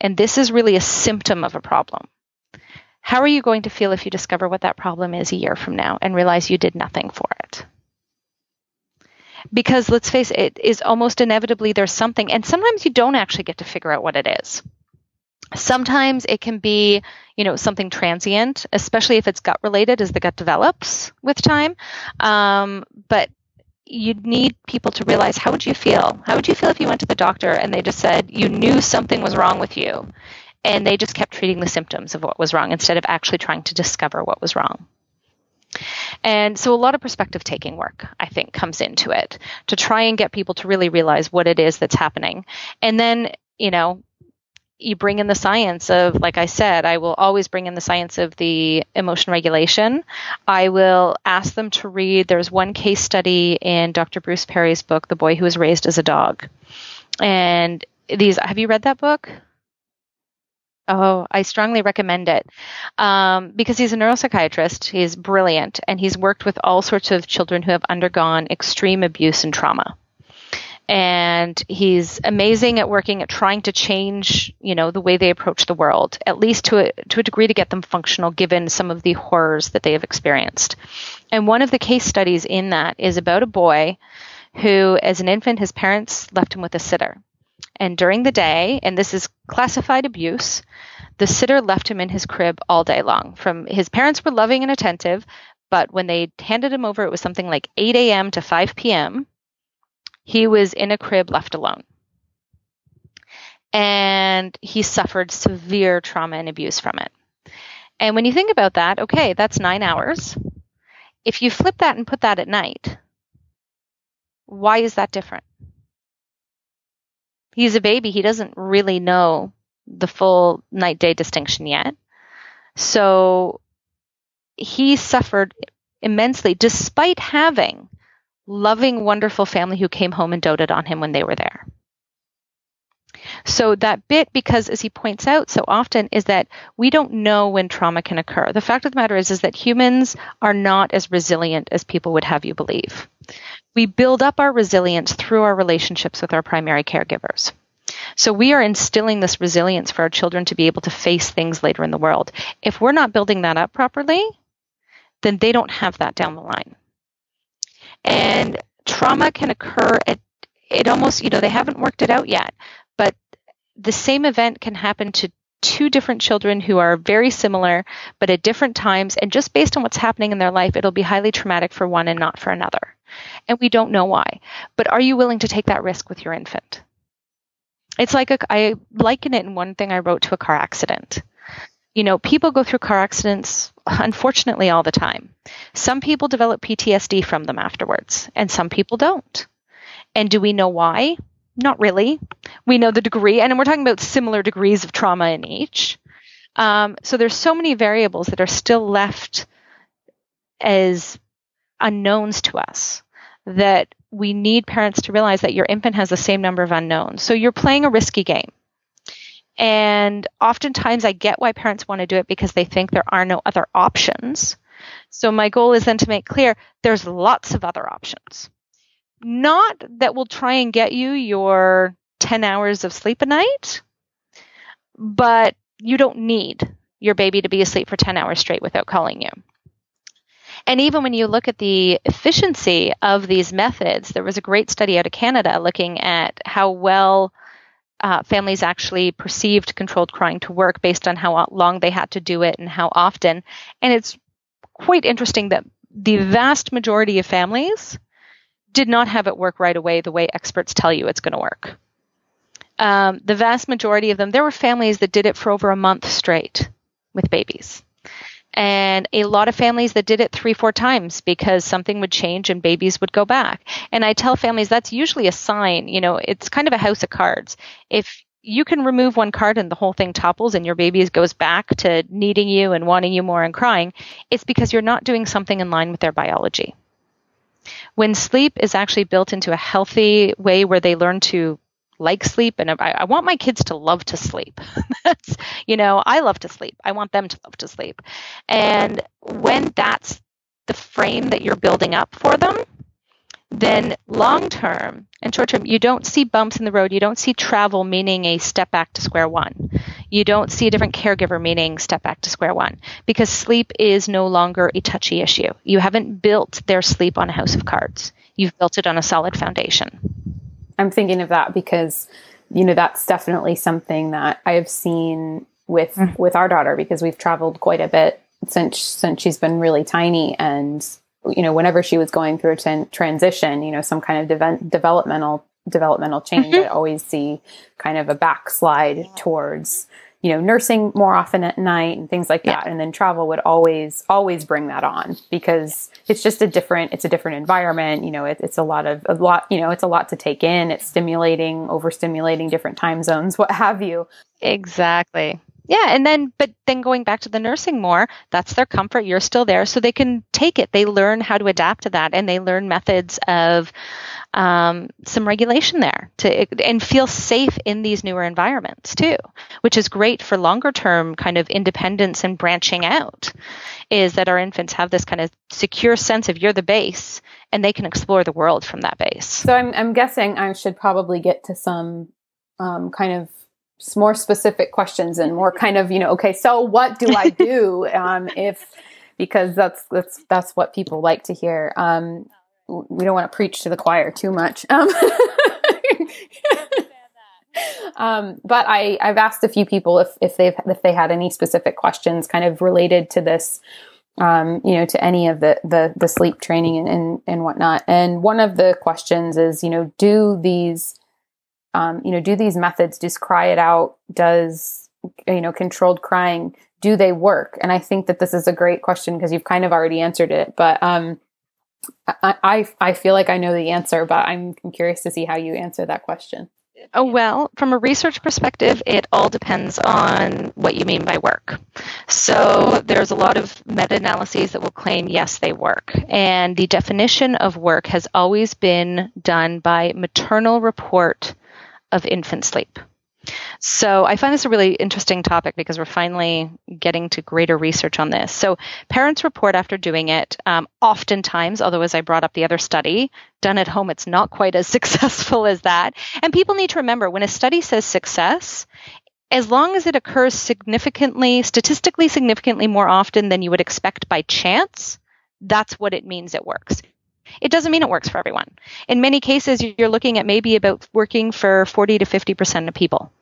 and this is really a symptom of a problem, how are you going to feel if you discover what that problem is a year from now and realize you did nothing for it? Because let's face it, it is almost inevitably there's something, and sometimes you don't actually get to figure out what it is. Sometimes it can be, you know, something transient, especially if it's gut related as the gut develops with time. Um, but you need people to realize how would you feel? How would you feel if you went to the doctor and they just said you knew something was wrong with you and they just kept treating the symptoms of what was wrong instead of actually trying to discover what was wrong? And so a lot of perspective taking work, I think, comes into it to try and get people to really realize what it is that's happening. And then, you know, you bring in the science of, like I said, I will always bring in the science of the emotion regulation. I will ask them to read. There's one case study in Dr. Bruce Perry's book, The Boy Who Was Raised as a Dog. And these, have you read that book? Oh, I strongly recommend it. Um, because he's a neuropsychiatrist. He's brilliant and he's worked with all sorts of children who have undergone extreme abuse and trauma. And he's amazing at working at trying to change you know the way they approach the world at least to a, to a degree to get them functional given some of the horrors that they have experienced. And one of the case studies in that is about a boy who as an infant his parents left him with a sitter and during the day and this is classified abuse the sitter left him in his crib all day long from his parents were loving and attentive but when they handed him over it was something like 8 a.m to 5 p.m he was in a crib left alone. And he suffered severe trauma and abuse from it. And when you think about that, okay, that's nine hours. If you flip that and put that at night, why is that different? He's a baby. He doesn't really know the full night day distinction yet. So he suffered immensely despite having loving, wonderful family who came home and doted on him when they were there. So that bit, because as he points out so often, is that we don't know when trauma can occur. The fact of the matter is, is that humans are not as resilient as people would have you believe. We build up our resilience through our relationships with our primary caregivers. So we are instilling this resilience for our children to be able to face things later in the world. If we're not building that up properly, then they don't have that down the line. And trauma can occur at it almost, you know, they haven't worked it out yet, the same event can happen to two different children who are very similar, but at different times. And just based on what's happening in their life, it'll be highly traumatic for one and not for another. And we don't know why. But are you willing to take that risk with your infant? It's like a, I liken it in one thing I wrote to a car accident you know, people go through car accidents, unfortunately, all the time. Some people develop PTSD from them afterwards, and some people don't. And do we know why? Not really. We know the degree, and we're talking about similar degrees of trauma in each. Um, so there's so many variables that are still left as unknowns to us that we need parents to realize that your infant has the same number of unknowns. So you're playing a risky game. And oftentimes I get why parents want to do it because they think there are no other options. So my goal is then to make clear there's lots of other options. Not that will try and get you your 10 hours of sleep a night, but you don't need your baby to be asleep for 10 hours straight without calling you. And even when you look at the efficiency of these methods, there was a great study out of Canada looking at how well uh, families actually perceived controlled crying to work based on how long they had to do it and how often. And it's quite interesting that the vast majority of families did not have it work right away the way experts tell you it's going to work. Um, the vast majority of them, there were families that did it for over a month straight with babies and a lot of families that did it three, four times because something would change and babies would go back. And I tell families that's usually a sign, you know, it's kind of a house of cards. If you can remove one card and the whole thing topples and your baby goes back to needing you and wanting you more and crying, it's because you're not doing something in line with their biology. When sleep is actually built into a healthy way where they learn to like sleep and I, I want my kids to love to sleep. *laughs* that's, you know, I love to sleep. I want them to love to sleep. And when that's the frame that you're building up for them, then long term and short term, you don't see bumps in the road. You don't see travel meaning a step back to square one. You don't see a different caregiver meaning step back to square one because sleep is no longer a touchy issue. You haven't built their sleep on a house of cards. You've built it on a solid foundation. I'm thinking of that because, you know, that's definitely something that I have seen with mm. with our daughter because we've traveled quite a bit since since she's been really tiny and you know, whenever she was going through a t- transition, you know, some kind of de- developmental developmental change, mm-hmm. I always see kind of a backslide towards you know nursing more often at night and things like that. Yeah. and then travel would always always bring that on because it's just a different it's a different environment. You know it, it's a lot of a lot you know it's a lot to take in. It's stimulating overstimulating different time zones *laughs* what have you. Exactly. Yeah, and then but then going back to the nursing more, that's their comfort. You're still there, so they can take it. They learn how to adapt to that, and they learn methods of um, some regulation there to and feel safe in these newer environments too, which is great for longer term kind of independence and branching out. Is that our infants have this kind of secure sense of you're the base, and they can explore the world from that base. So I'm, I'm guessing I should probably get to some um, kind of more specific questions and more kind of you know okay so what do i *laughs* do um, if because that's that's that's what people like to hear um, we don't want to preach to the choir too much um, *laughs* um, but I, I've asked a few people if, if they've if they had any specific questions kind of related to this, um, you know, to any of the the, the sleep training and, and and whatnot. And one of the questions is, you know, do these um, you know, do these methods, just cry it out, does, you know, controlled crying, do they work? And I think that this is a great question because you've kind of already answered it, but, um, I, I, feel like I know the answer, but I'm, I'm curious to see how you answer that question. Oh, well, from a research perspective, it all depends on what you mean by work. So there's a lot of meta analyses that will claim, yes, they work. And the definition of work has always been done by maternal report of infant sleep. So I find this a really interesting topic because we're finally getting to greater research on this. So parents report after doing it. Um, oftentimes, although as I brought up the other study, done at home, it's not quite as *laughs* successful as that. And people need to remember when a study says success, as long as it occurs significantly, statistically significantly more often than you would expect by chance, that's what it means it works. It doesn't mean it works for everyone. In many cases, you're looking at maybe about working for 40 to 50% of people.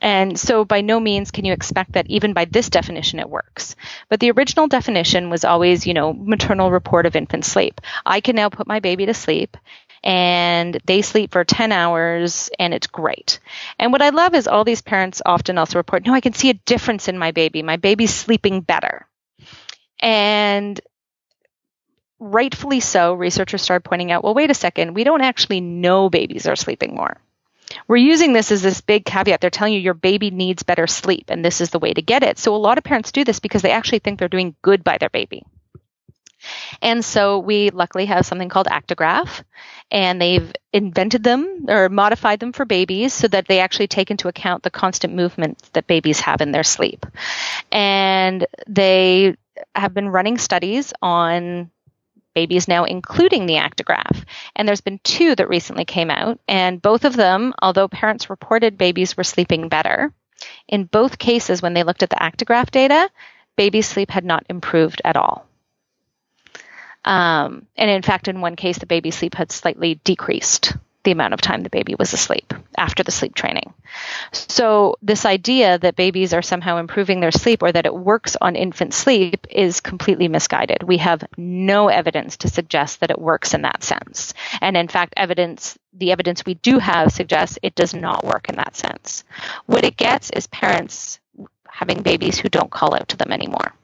And so, by no means can you expect that even by this definition it works. But the original definition was always, you know, maternal report of infant sleep. I can now put my baby to sleep and they sleep for 10 hours and it's great. And what I love is all these parents often also report, no, I can see a difference in my baby. My baby's sleeping better. And rightfully so, researchers started pointing out well, wait a second, we don't actually know babies are sleeping more. We're using this as this big caveat. They're telling you your baby needs better sleep, and this is the way to get it. So, a lot of parents do this because they actually think they're doing good by their baby. And so, we luckily have something called Actigraph, and they've invented them or modified them for babies so that they actually take into account the constant movement that babies have in their sleep. And they have been running studies on babies now, including the actigraph. And there's been two that recently came out, and both of them, although parents reported babies were sleeping better, in both cases, when they looked at the actigraph data, baby sleep had not improved at all. Um, and in fact, in one case, the baby sleep had slightly decreased the amount of time the baby was asleep after the sleep training. So, this idea that babies are somehow improving their sleep or that it works on infant sleep is completely misguided. We have no evidence to suggest that it works in that sense. And in fact, evidence the evidence we do have suggests it does not work in that sense. What it gets is parents having babies who don't call out to them anymore.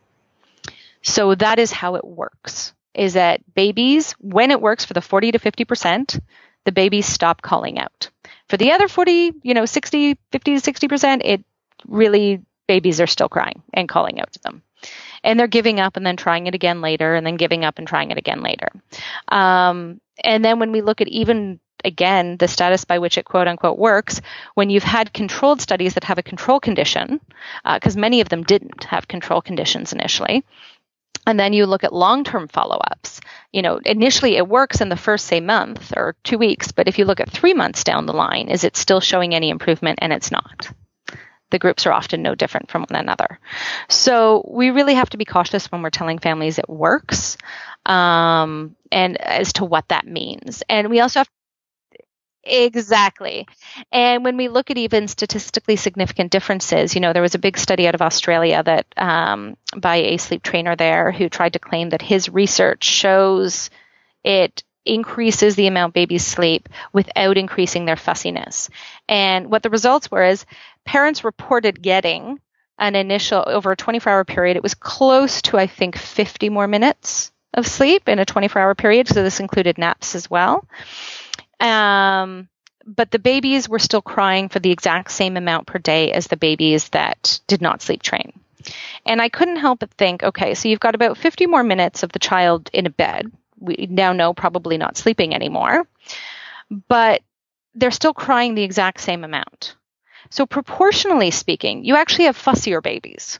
So that is how it works. Is that babies, when it works for the 40 to 50%, the babies stop calling out. For the other 40, you know, 60, 50 to 60%, it really, babies are still crying and calling out to them. And they're giving up and then trying it again later and then giving up and trying it again later. Um, and then when we look at even again the status by which it quote unquote works when you've had controlled studies that have a control condition because uh, many of them didn't have control conditions initially and then you look at long-term follow-ups. You know initially it works in the first say month or two weeks but if you look at three months down the line is it still showing any improvement? And it's not. The groups are often no different from one another. So we really have to be cautious when we're telling families it works um, and as to what that means. And we also have Exactly. And when we look at even statistically significant differences, you know, there was a big study out of Australia that um, by a sleep trainer there who tried to claim that his research shows it increases the amount babies sleep without increasing their fussiness. And what the results were is parents reported getting an initial over a 24 hour period, it was close to, I think, 50 more minutes of sleep in a 24 hour period. So this included naps as well. Um, but the babies were still crying for the exact same amount per day as the babies that did not sleep train. And I couldn't help but think, okay, so you've got about 50 more minutes of the child in a bed. We now know probably not sleeping anymore, but they're still crying the exact same amount. So, proportionally speaking, you actually have fussier babies.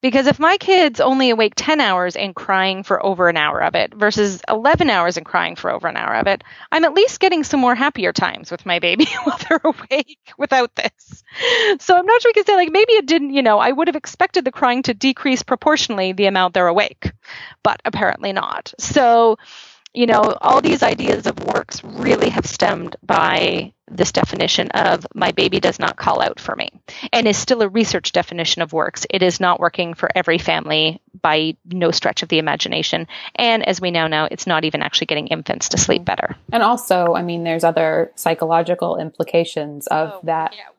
Because if my kid's only awake 10 hours and crying for over an hour of it versus 11 hours and crying for over an hour of it, I'm at least getting some more happier times with my baby *laughs* while they're awake without this. So I'm not sure we can say, like, maybe it didn't, you know, I would have expected the crying to decrease proportionally the amount they're awake, but apparently not. So, you know, all these ideas of works really have stemmed by this definition of my baby does not call out for me and is still a research definition of works. It is not working for every family by no stretch of the imagination. And as we now know, it's not even actually getting infants to sleep mm-hmm. better. And also, I mean, there's other psychological implications of oh, that. Yeah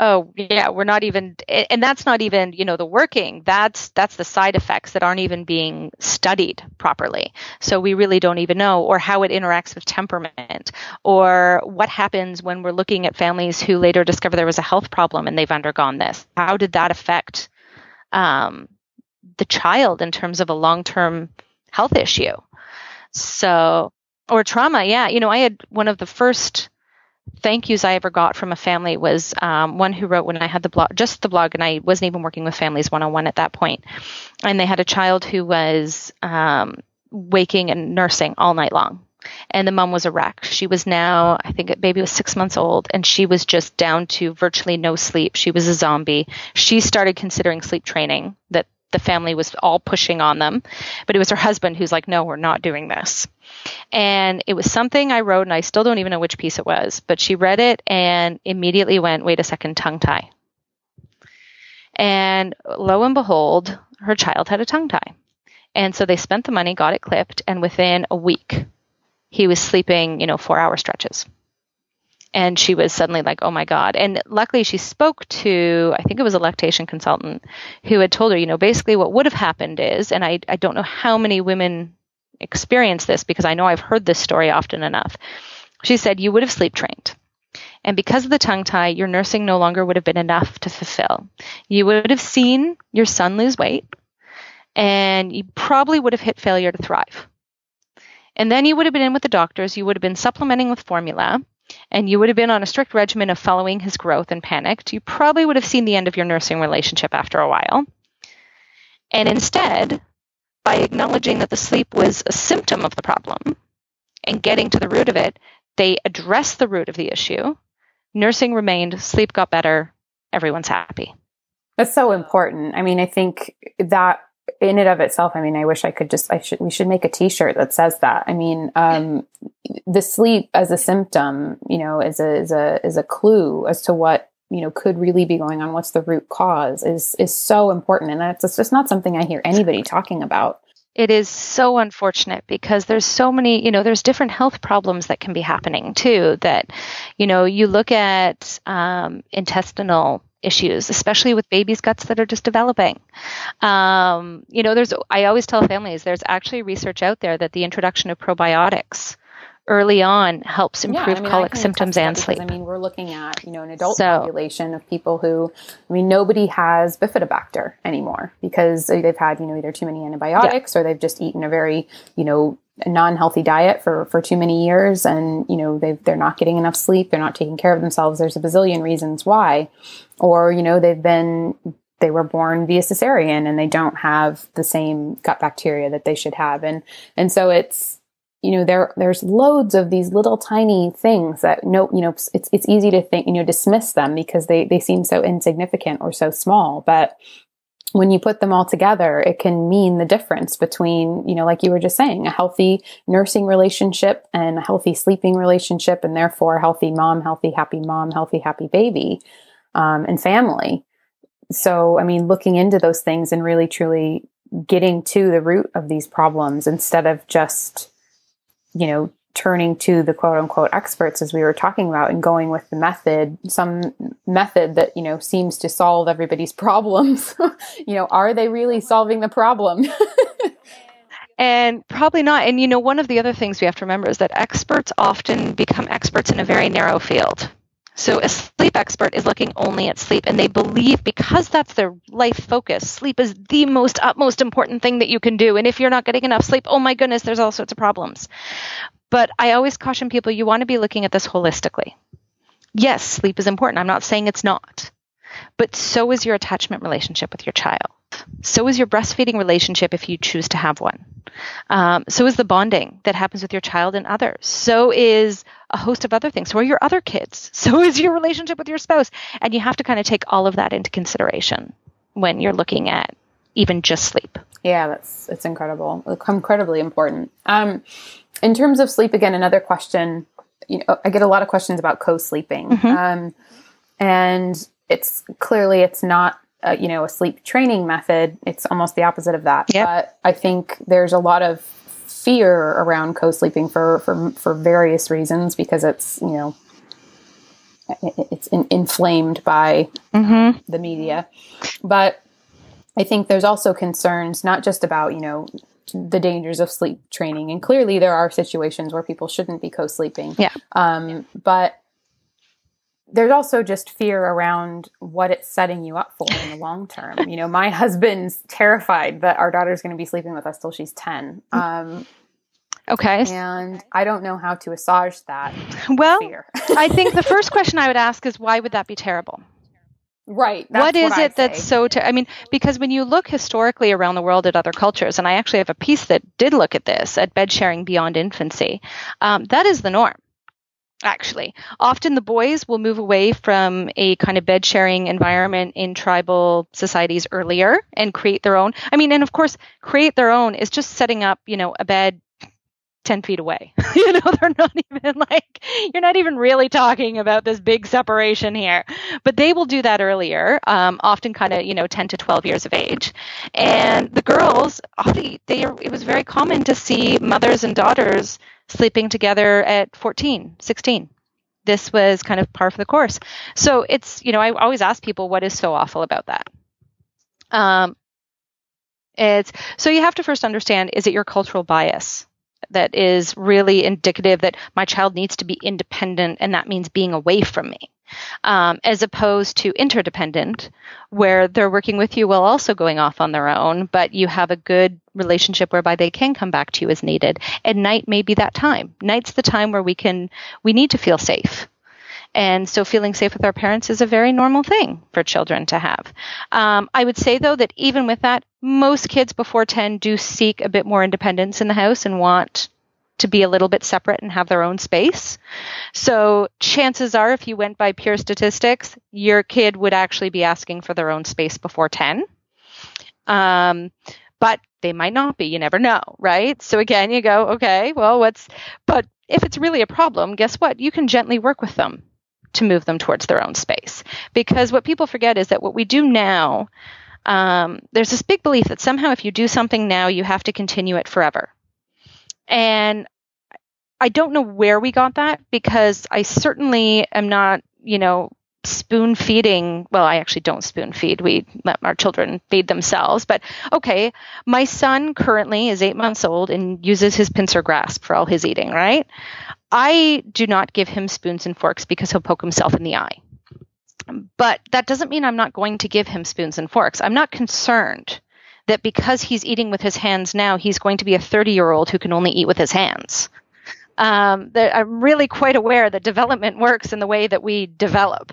oh yeah we're not even and that's not even you know the working. That's that's the side effects that aren't even being studied properly. So we really don't even know or how it interacts with temperament or what happens when we're looking at families who later discover there was a health problem and they've undergone this. How did that affect um, the child in terms of a long-term health issue? So or trauma yeah. You know i had one of the first thank yous I ever got from a family was um, one who wrote when I had the blog, just the blog, and I wasn't even working with families one on one at that point. And they had a child who was um, waking and nursing all night long. And the mom was a wreck. She was now, I think, baby was six months old, and she was just down to virtually no sleep. She was a zombie. She started considering sleep training that the family was all pushing on them. But it was her husband who's like, no, we're not doing this. And it was something I wrote, and I still don't even know which piece it was, but she read it and immediately went, wait a second, tongue tie. And lo and behold, her child had a tongue tie. And so they spent the money, got it clipped, and within a week, he was sleeping, you know, four hour stretches and she was suddenly like, oh my God. And luckily, she spoke to, I think it was a lactation consultant who had told her, you know, basically what would have happened is, and I, I don't know how many women experience this because I know I've heard this story often enough. She said, you would have sleep trained. And because of the tongue tie, your nursing no longer would have been enough to fulfill. You would have seen your son lose weight, and you probably would have hit failure to thrive. And then you would have been in with the doctors, you would have been supplementing with formula, and you would have been on a strict regimen of following his growth and panicked, you probably would have seen the end of your nursing relationship after a while. And instead, by acknowledging that the sleep was a symptom of the problem and getting to the root of it, they addressed the root of the issue. Nursing remained, sleep got better, everyone's happy. That's so important. I mean, I think that in and of itself, I mean, I wish I could just, I should, we should make a t-shirt that says that. I mean, um, the sleep as a symptom, you know, is a, is a, is a clue as to what, you know, could really be going on. What's the root cause is, is so important. And that's just not something I hear anybody talking about. It is so unfortunate because there's so many, you know, there's different health problems that can be happening too. That, you know, you look at um, intestinal issues, especially with babies' guts that are just developing. Um, you know, there's I always tell families there's actually research out there that the introduction of probiotics early on helps improve yeah, I mean, colic symptoms and because, sleep. I mean, we're looking at you know an adult So- population of people who, I mean, nobody has bifidobacter anymore because they've had you know either too many antibiotics or they've just eaten a very you know non-healthy diet for for too many years, and you know they they're not getting enough sleep, they're not taking care of themselves. There's a bazillion reasons why, or you know they've been they were born via cesarean and they don't have the same gut bacteria that they should have, and and so it's you know there there's loads of these little tiny things that no you know it's it's easy to think you know dismiss them because they they seem so insignificant or so small. But when you put them all together it can mean the difference between you know like you were just saying a healthy nursing relationship and a healthy sleeping relationship and therefore healthy mom healthy happy mom healthy happy baby um, and family. So i mean looking into those things and really truly getting to the root of these problems instead of just you know, turning to the quote unquote experts as we were talking about and going with the method, some method that, you know, seems to solve everybody's *laughs* problems. you know, are they really solving the problem? *laughs* And probably not. And you know, one of the other things we have to remember is that experts often become experts in a very narrow field. So a sleep expert is looking only at sleep and they believe because that's their life focus, sleep is the most utmost important thing that you can do. And if you're not getting enough sleep, oh my goodness, there's all sorts of problems. But I always caution people you want to be looking at this holistically. Yes, sleep is important. I'm not saying it's not. But so is your attachment relationship with your child. So is your breastfeeding relationship if you choose to have one. Um, so is the bonding that happens with your child and others. So is a host of other things. So are your other kids. *laughs* So is your relationship with your spouse. And you have to kind of take all of that into consideration when you're looking at even just sleep. yeah, that's it's incredible. Incredibly important. Um in terms of sleep again another question, you know, I get a lot of questions about co-sleeping. Um and it's clearly it's not uh, you know a sleep training method it's almost the opposite of that Yep. but i think there's a lot of fear around co-sleeping for for for various reasons because it's you know it's in, inflamed by Mm-hmm. the media but i think there's also concerns not just about you know the dangers of sleep training and clearly there are situations where people shouldn't be co-sleeping Yeah. um, but there's also just fear around what it's setting you up for in the long term. You know, my *laughs* husband's terrified that our daughter's going to be sleeping with us till she's 10. Um, Okay. and I don't know how to assuage that Well, fear. I think the *laughs* first question I would ask is why would that be terrible? right. what is I it that's so ter- i mean because when you look historically around the world at other cultures and i actually have a piece that did look at this at bed sharing beyond infancy um, that is the norm actually often the boys will move away from a kind of bed sharing environment in tribal societies earlier and create their own i mean and of course create their own is just setting up you know a bed 10 feet away. *laughs* you know, they're not even like, you're not even really talking about this big separation here. But they will do that earlier, um, often kind of, you know, 10 to 12 years of age. And the girls, often, they, it was very common to see mothers and daughters sleeping together at 14, 16. This was kind of par for the course. So it's, you know, I always ask people what is so awful about that. Um, it's so you have to first understand is it your cultural bias that is really indicative that my child needs to be independent and that means being away from me um, as opposed to interdependent where they're working with you while also going off on their own but you have a good relationship whereby they can come back to you as needed and night may be that time night's the time where we can we need to feel safe and so feeling safe with our parents is a very normal thing for children to have. Um, I would say, though, that even with that, most kids before 10 do seek a bit more independence in the house and want to be a little bit separate and have their own space. So chances are, if you went by pure statistics, your kid would actually be asking for their own space before 10. Um, but they might not be. You never know, right? So again, you go, okay, well, what's, but if it's really a problem, guess what? You can gently work with them to move them towards their own space. Because what people forget is that what we do now, um, there's this big belief that somehow if you do something now, you have to continue it forever. And I don't know where we got that because I certainly am not, you know, spoon feeding well i actually don't spoon feed. We let our children feed themselves. But okay my son currently is eight months old and uses his pincer grasp for all his eating right? I do not give him spoons and forks because he'll poke himself in the eye. But that doesn't mean i'm not going to give him spoons and forks. I'm not concerned that because he's eating with his hands now he's going to be a 30 year old who can only eat with his hands um, I'm really quite aware that development works in the way that we develop.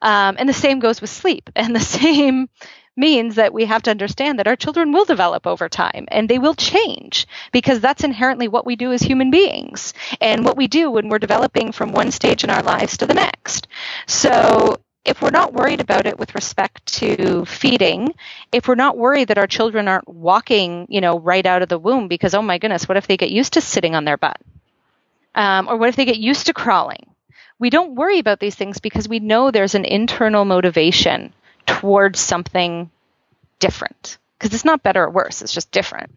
Um, and the same goes with sleep. *laughs* And the same means that we have to understand that our children will develop over time and they will change because that's inherently what we do as human beings and what we do when we're developing from one stage in our lives to the next. So if we're not worried about it with respect to feeding, if we're not worried that our children aren't walking, you know, right out of the womb because oh my goodness, what if they get used to sitting on their butt? Um, or what if they get used to crawling? We don't worry about these things because we know there's an internal motivation towards something different. Because it's not better or worse, it's just different.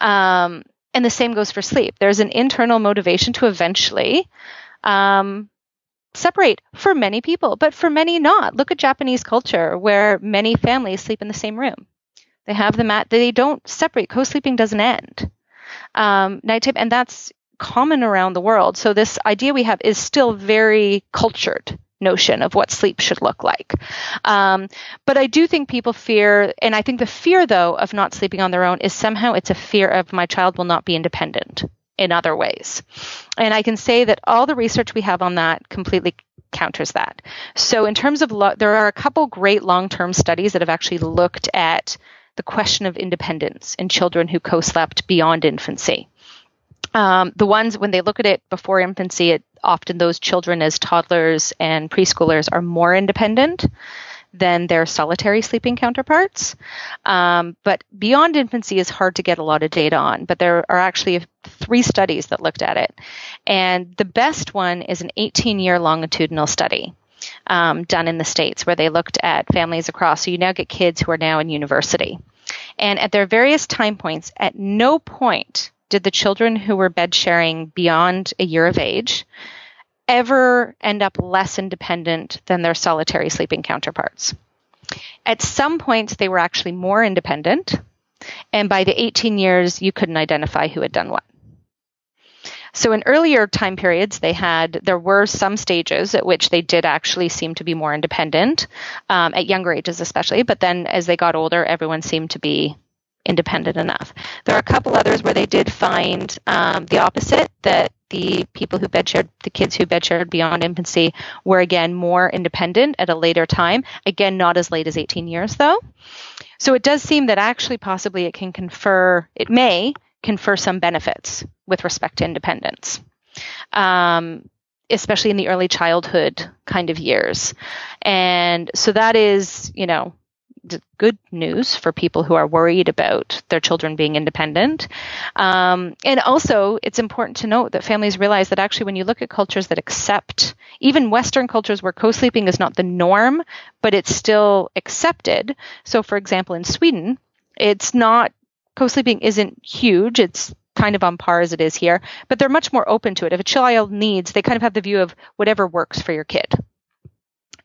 Um, and the same goes for sleep. There's an internal motivation to eventually um, separate for many people, but for many not. Look at Japanese culture where many families sleep in the same room. They have the mat, they don't separate. Co sleeping doesn't end. Um, nighttime, and that's common around the world. So this idea we have is still very cultured notion of what sleep should look like. Um, but I do think people fear, and I think the fear though of not sleeping on their own is somehow it's a fear of my child will not be independent in other ways. And I can say that all the research we have on that completely counters that. So in terms of lo- there are a couple great long-term studies that have actually looked at the question of independence in children who co-slept beyond infancy. Um, the ones when they look at it before infancy, it, often those children as toddlers and preschoolers are more independent than their solitary sleeping counterparts. Um, but beyond infancy is hard to get a lot of data on, but there are actually three studies that looked at it. And the best one is an 18 year longitudinal study. Um, done in the States where they looked at families across. So you now get kids who are now in university. And at their various time points, at no point did the children who were bed sharing beyond a year of age ever end up less independent than their solitary sleeping counterparts. At some points, they were actually more independent, and by the 18 years, you couldn't identify who had done what. So in earlier time periods, they had there were some stages at which they did actually seem to be more independent um, at younger ages, especially. But then as they got older, everyone seemed to be independent enough. There are a couple others where they did find um, the opposite that the people who bed shared, the kids who bed shared beyond infancy, were again more independent at a later time. Again, not as late as 18 years though. So it does seem that actually possibly it can confer, it may confer some benefits with respect to independence. Um, especially in the early childhood kind of years. And so that is, you know, good news for people who are worried about their children being independent. Um, and also, it's important to note that families realize that actually, when you look at cultures that accept, even Western cultures where co sleeping is not the norm, but it's still accepted. So, for example, in Sweden, it's not, co sleeping isn't huge. It's kind of on par as it is here, but they're much more open to it. If a child needs, they kind of have the view of whatever works for your kid.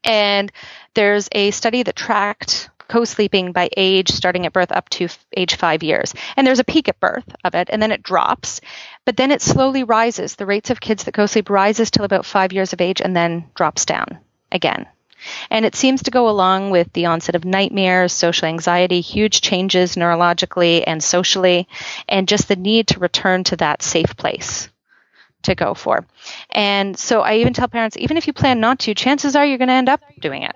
And there's a study that tracked co-sleeping by age starting at birth up to f- age five years. And there's a peak at birth of it, and then it drops, but then it slowly rises. The rates of kids that co-sleep rises till about five years of age and then drops down again. And it seems to go along with the onset of nightmares, social anxiety, huge changes neurologically and socially, and just the need to return to that safe place to go for. And so I even tell parents, even if you plan not to, chances are you're going to end up doing it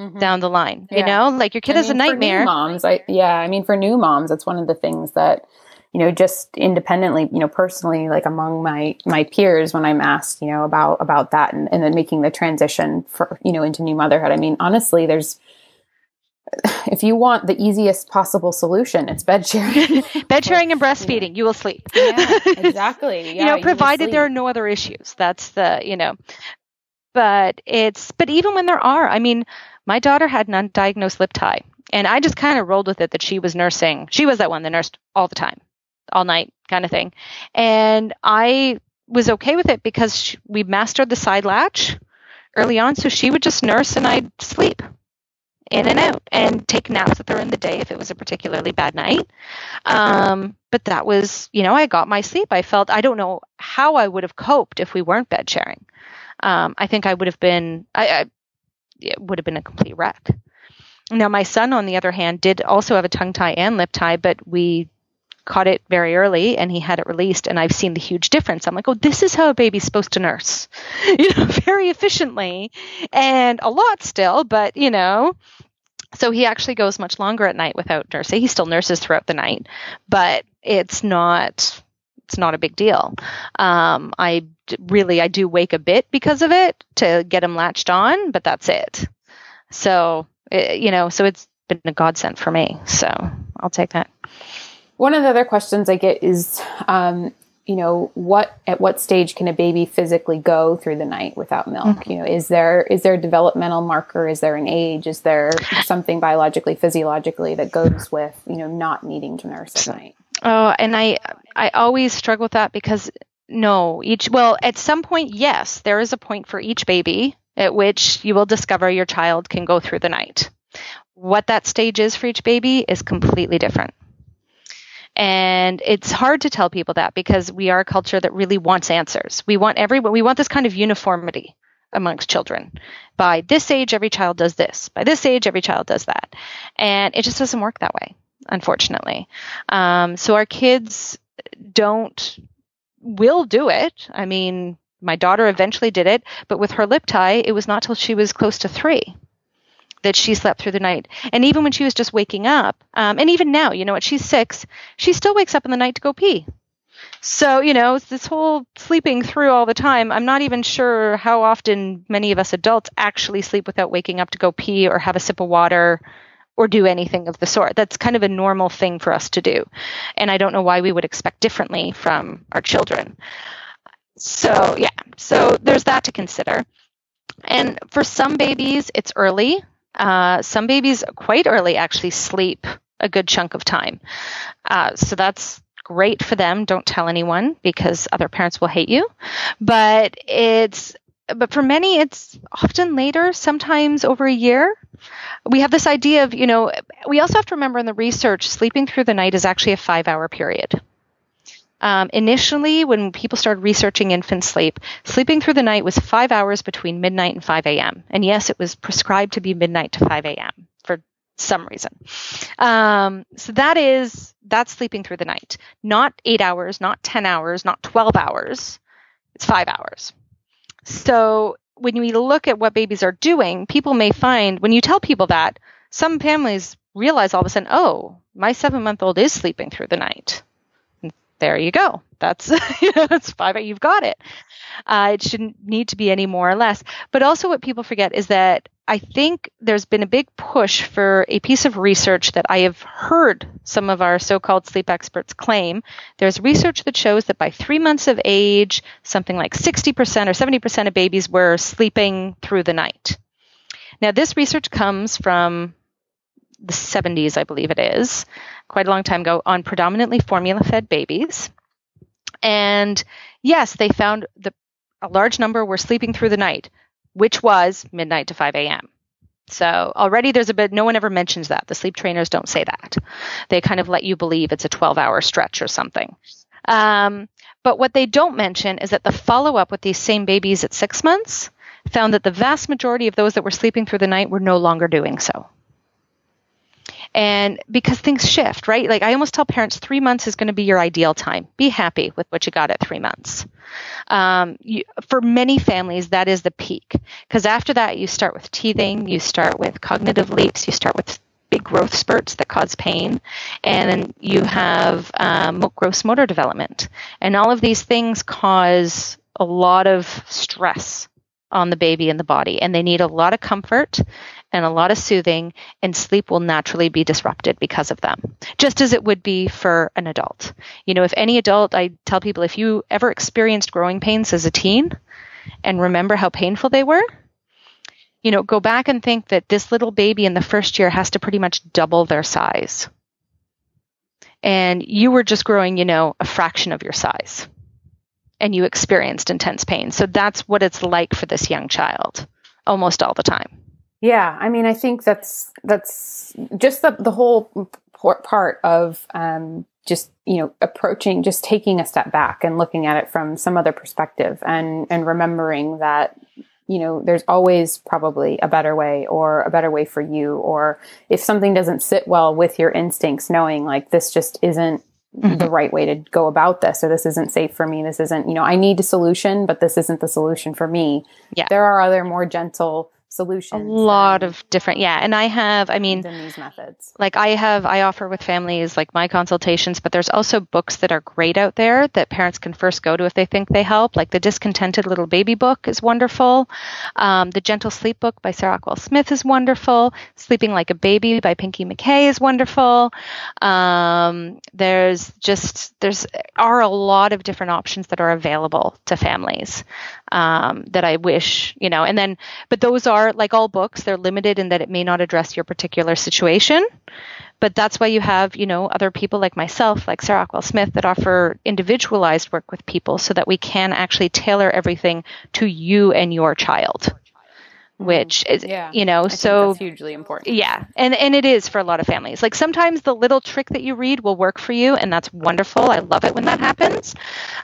mm-hmm. down the line. Yeah. You know, like your kid I has mean, a nightmare. moms, I yeah, I mean for new moms, that's one of the things that you know just independently you know personally like among my my peers when i'm asked you know about about that and, and then making the transition for you know into new motherhood i mean honestly there's *sighs* if you want the easiest possible solution, it's bed sharing. *laughs* bed sharing and breastfeeding, you will sleep. Yeah, *laughs* exactly. Yeah, you know, provided there are no other issues. That's the, you know, but it's, but even when there are, I mean, my daughter had an undiagnosed lip tie, and I just kind of rolled with it that she was nursing. She was that one that nursed all the time, all night kind of thing. And I was okay with it because she, we mastered the side latch. early on. So she would just nurse and I'd sleep in and out and take naps with her in the day if it was a particularly bad night. Um, but that was, you know, I got my sleep. I felt, I don't know how I would have coped if we weren't bed sharing. Um, I think I would have been, I, I it would have been a complete wreck. Now, my son, on the other hand, did also have a tongue tie and lip tie, but we caught it very early and he had it released and I've seen the huge difference. I'm like, "Oh, this is how a baby's supposed to nurse." *laughs* You know, very efficiently and a lot still, but you know, so he actually goes much longer at night without nursing. He still nurses throughout the night, but it's not it's not a big deal. Um, I really I do wake a bit because of it to get him latched on, but that's it. So it, you know, so it's been a godsend for me. So I'll take that. One of the other questions I get is, um, you know, what at what stage can a baby physically go through the night without milk? Mm-hmm. You know, is there is there a developmental marker? Is there an age? Is there something biologically, physiologically that goes with you know not needing to nurse at night? Oh, and I I always struggle with that because no, each well at some point yes, there is a point for each baby at which you will discover your child can go through the night. What that stage is for each baby is completely different. And it's hard to tell people that because we are a culture that really wants answers. We want everyone, we want this kind of uniformity amongst children. By this age, every child does this. By this age, every child does that. And it just doesn't work that way, unfortunately. Um, so our kids don't, will do it. I mean, my daughter eventually did it, but with her lip tie, it was not till she was close to three that she slept through the night. And even when she was just waking up, um, and even now, you know what, she's six, she still wakes up in the night to go pee. So, you know, this whole sleeping through all the time, I'm not even sure how often many of us adults actually sleep without waking up to go pee or have a sip of water or do anything of the sort. That's kind of a normal thing for us to do. And I don't know why we would expect differently from our children. So, yeah, so there's that to consider. And for some babies, it's early. Uh, some babies quite early actually sleep a good chunk of time. Uh, so that's great for them. Don't tell anyone because other parents will hate you. But it's but for many it's often later, sometimes over a year. We have this idea of, you know, we also have to remember in the research sleeping through the night is actually a 5-hour period. Um, initially, when people started researching infant sleep, sleeping through the night was five hours between midnight and 5 a.m. And yes, it was prescribed to be midnight to 5 a.m. for some reason. Um, so that is that's sleeping through the night, not eight hours, not 10 hours, not 12 hours. It's five hours. So when we look at what babies are doing, people may find when you tell people that, some families realize all of a sudden, oh, my seven month old is sleeping through the night there you go. That's *laughs* that's five. You've got it. Uh, it shouldn't need to be any more or less. But also, what people forget is that I think there's been a big push for a piece of research that I have heard some of our so-called sleep experts claim. There's research that shows that by three months of age, something like 60% or 70% of babies were sleeping through the night. Now, this research comes from the 70s, I believe it is, quite a long time ago, on predominantly formula fed babies. And yes, they found that a large number were sleeping through the night, which was midnight to 5 a.m. So already there's a bit, no one ever mentions that. The sleep trainers don't say that. They kind of let you believe it's a 12 hour stretch or something. Um, but what they don't mention is that the follow up with these same babies at six months found that the vast majority of those that were sleeping through the night were no longer doing so and because things shift, right? Like I almost tell parents, three months is going to be your ideal time. Be happy with what you got at three months. Um, you, for many families, that is the peak because after that, you start with teething, you start with cognitive leaps, you start with big growth spurts that cause pain, and then you have um, gross motor development, and all of these things cause a lot of stress on the baby and the body, and they need a lot of comfort and a lot of soothing, and sleep will naturally be disrupted because of them, just as it would be for an adult. You know, if any adult, I tell people, if you ever experienced growing pains as a teen and remember how painful they were, you know, go back and think that this little baby in the first year has to pretty much double their size. And you were just growing, you know, a fraction of your size. And you experienced intense pain. So that's what it's like for this young child. almost all the time. Yeah, I mean, I think that's that's just the the whole part of um, just you know approaching, just taking a step back and looking at it from some other perspective, and and remembering that you know there's always probably a better way or a better way for you, or if something doesn't sit well with your instincts, knowing like this just isn't Mm-hmm. the right way to go about this or this isn't safe for me this isn't you know i need a solution but this isn't the solution for me yeah there are other more gentle solutions. A lot of different, yeah. And I have, I mean, these methods. Like I have, I offer with families like my consultations, but there's also books that are great out there that parents can first go to if they think they help. Like the Discontented Little Baby book is wonderful. Um, the Gentle Sleep book by Sarah Ockwell Smith is wonderful. Sleeping Like a Baby by Pinky McKay is wonderful. Um, there's just, there's are a lot of different options that are available to families um, that I wish, you know, and then, but those are like all books, they're limited in that it may not address your particular situation. But that's why you have, you know, other people like myself, like Sarah Ockwell Smith, that offer individualized work with people so that we can actually tailor everything to you and your child. Which is yeah, you know I so hugely important. yeah and and it is for a lot of families. Like sometimes the little trick that you read will work for you and that's wonderful. I love it when that happens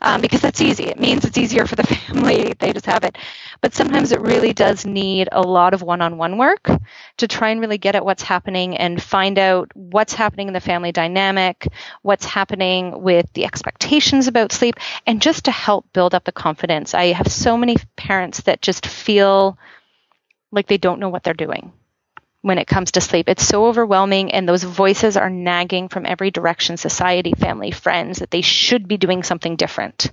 um, because that's easy. It means it's easier for the *laughs* family. They just have it. But sometimes it really does need a lot of one-on-one work to try and really get at what's happening and find out what's happening in the family dynamic what's happening with the expectations about sleep and just to help build up the confidence. I have so many parents that just feel like they don't know what they're doing when it comes to sleep. It's so overwhelming, and those voices are nagging from every direction society, family, friends that they should be doing something different.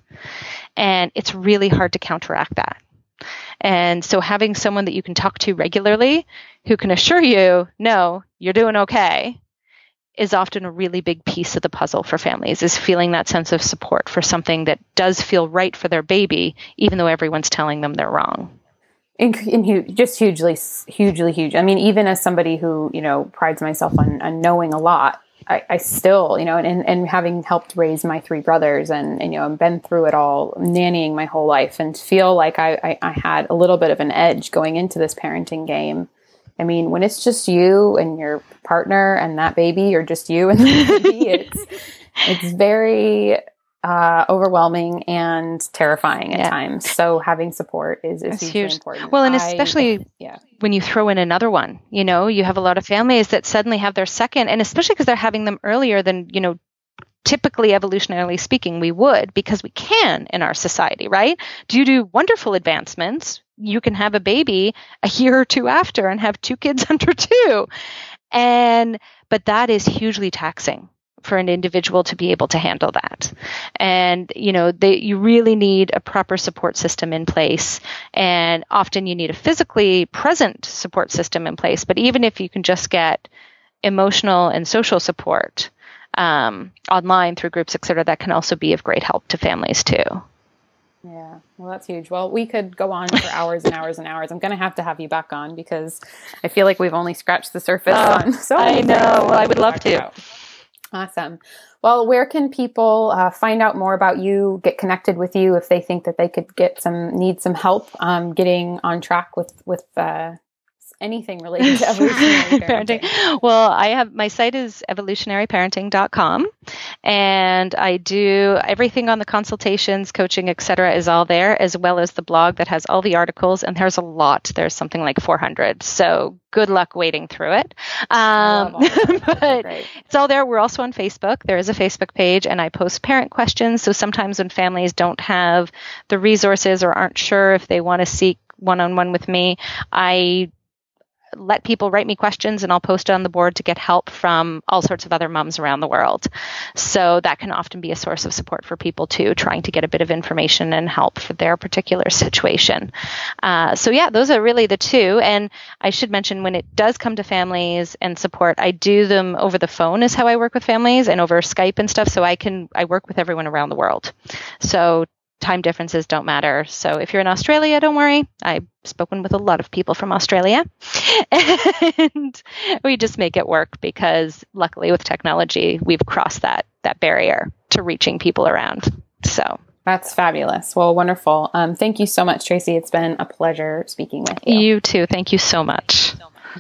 And it's really hard to counteract that. And so, having someone that you can talk to regularly who can assure you, no, you're doing okay, is often a really big piece of the puzzle for families is feeling that sense of support for something that does feel right for their baby, even though everyone's telling them they're wrong in, in huge, just hugely, hugely huge. I mean, even as somebody who you know prides myself on, on knowing a lot, I, I, still, you know, and, and having helped raise my three brothers and, and, you know, been through it all, nannying my whole life and feel like I, I, I, had a little bit of an edge going into this parenting game. I mean, when it's just you and your partner and that baby, or just you and the baby, *laughs* it's, it's very, uh, overwhelming and terrifying at yeah. times. So having support is, is huge. important. Well, and especially I, yeah. when you throw in another one, you know, you have a lot of families that suddenly have their second, and especially because they're having them earlier than, you know, typically evolutionarily speaking we would because we can in our society right due to wonderful advancements you can have a baby a year or two after and have two kids *laughs* under two and but that is hugely taxing for an individual to be able to handle that. And you know, they, you really need a proper support system in place, and often you need a physically present support system in place. But even if you can just get emotional and social support um, online through groups, et cetera, that can also be of great help to families too. Yeah, well, that's huge. Well, we could go on for hours and hours and hours. I'm going to have to have you back on because I feel like we've only scratched the surface oh, on so I know. Well, I would love to. About. Awesome. Well, where can people uh, find out more about you, get connected with you if they think that they could get some need some help um, getting on track with with uh, anything related to *laughs* evolutionary *laughs* parenting. parenting. Well, I have my site is evolutionaryparenting.com and I do everything on the consultations, coaching, etc. is all there as well as the blog that has all the articles and there's a lot. There's something like 400. So good luck wading through it. Um, *laughs* but it's all there. We're also on Facebook. There is a Facebook page and I post parent questions. So sometimes when families don't have the resources or aren't sure if they want to seek one on one with me, I let people write me questions and I'll post it on the board to get help from all sorts of other moms around the world. So that can often be a source of support for people too, trying to get a bit of information and help for their particular situation. Uh, so yeah, those are really the two. And I should mention when it does come to families and support, I do them over the phone is how I work with families and over Skype and stuff. So I can, I work with everyone around the world. So time differences don't matter. So if you're in Australia, don't worry. I've spoken with a lot of people from Australia. *laughs* and we just make it work because luckily with technology, we've crossed that that barrier to reaching people around. So That's fabulous. Well, wonderful. Um, thank you so much, Tracy. It's been a pleasure speaking with you. You too. Thank you so much.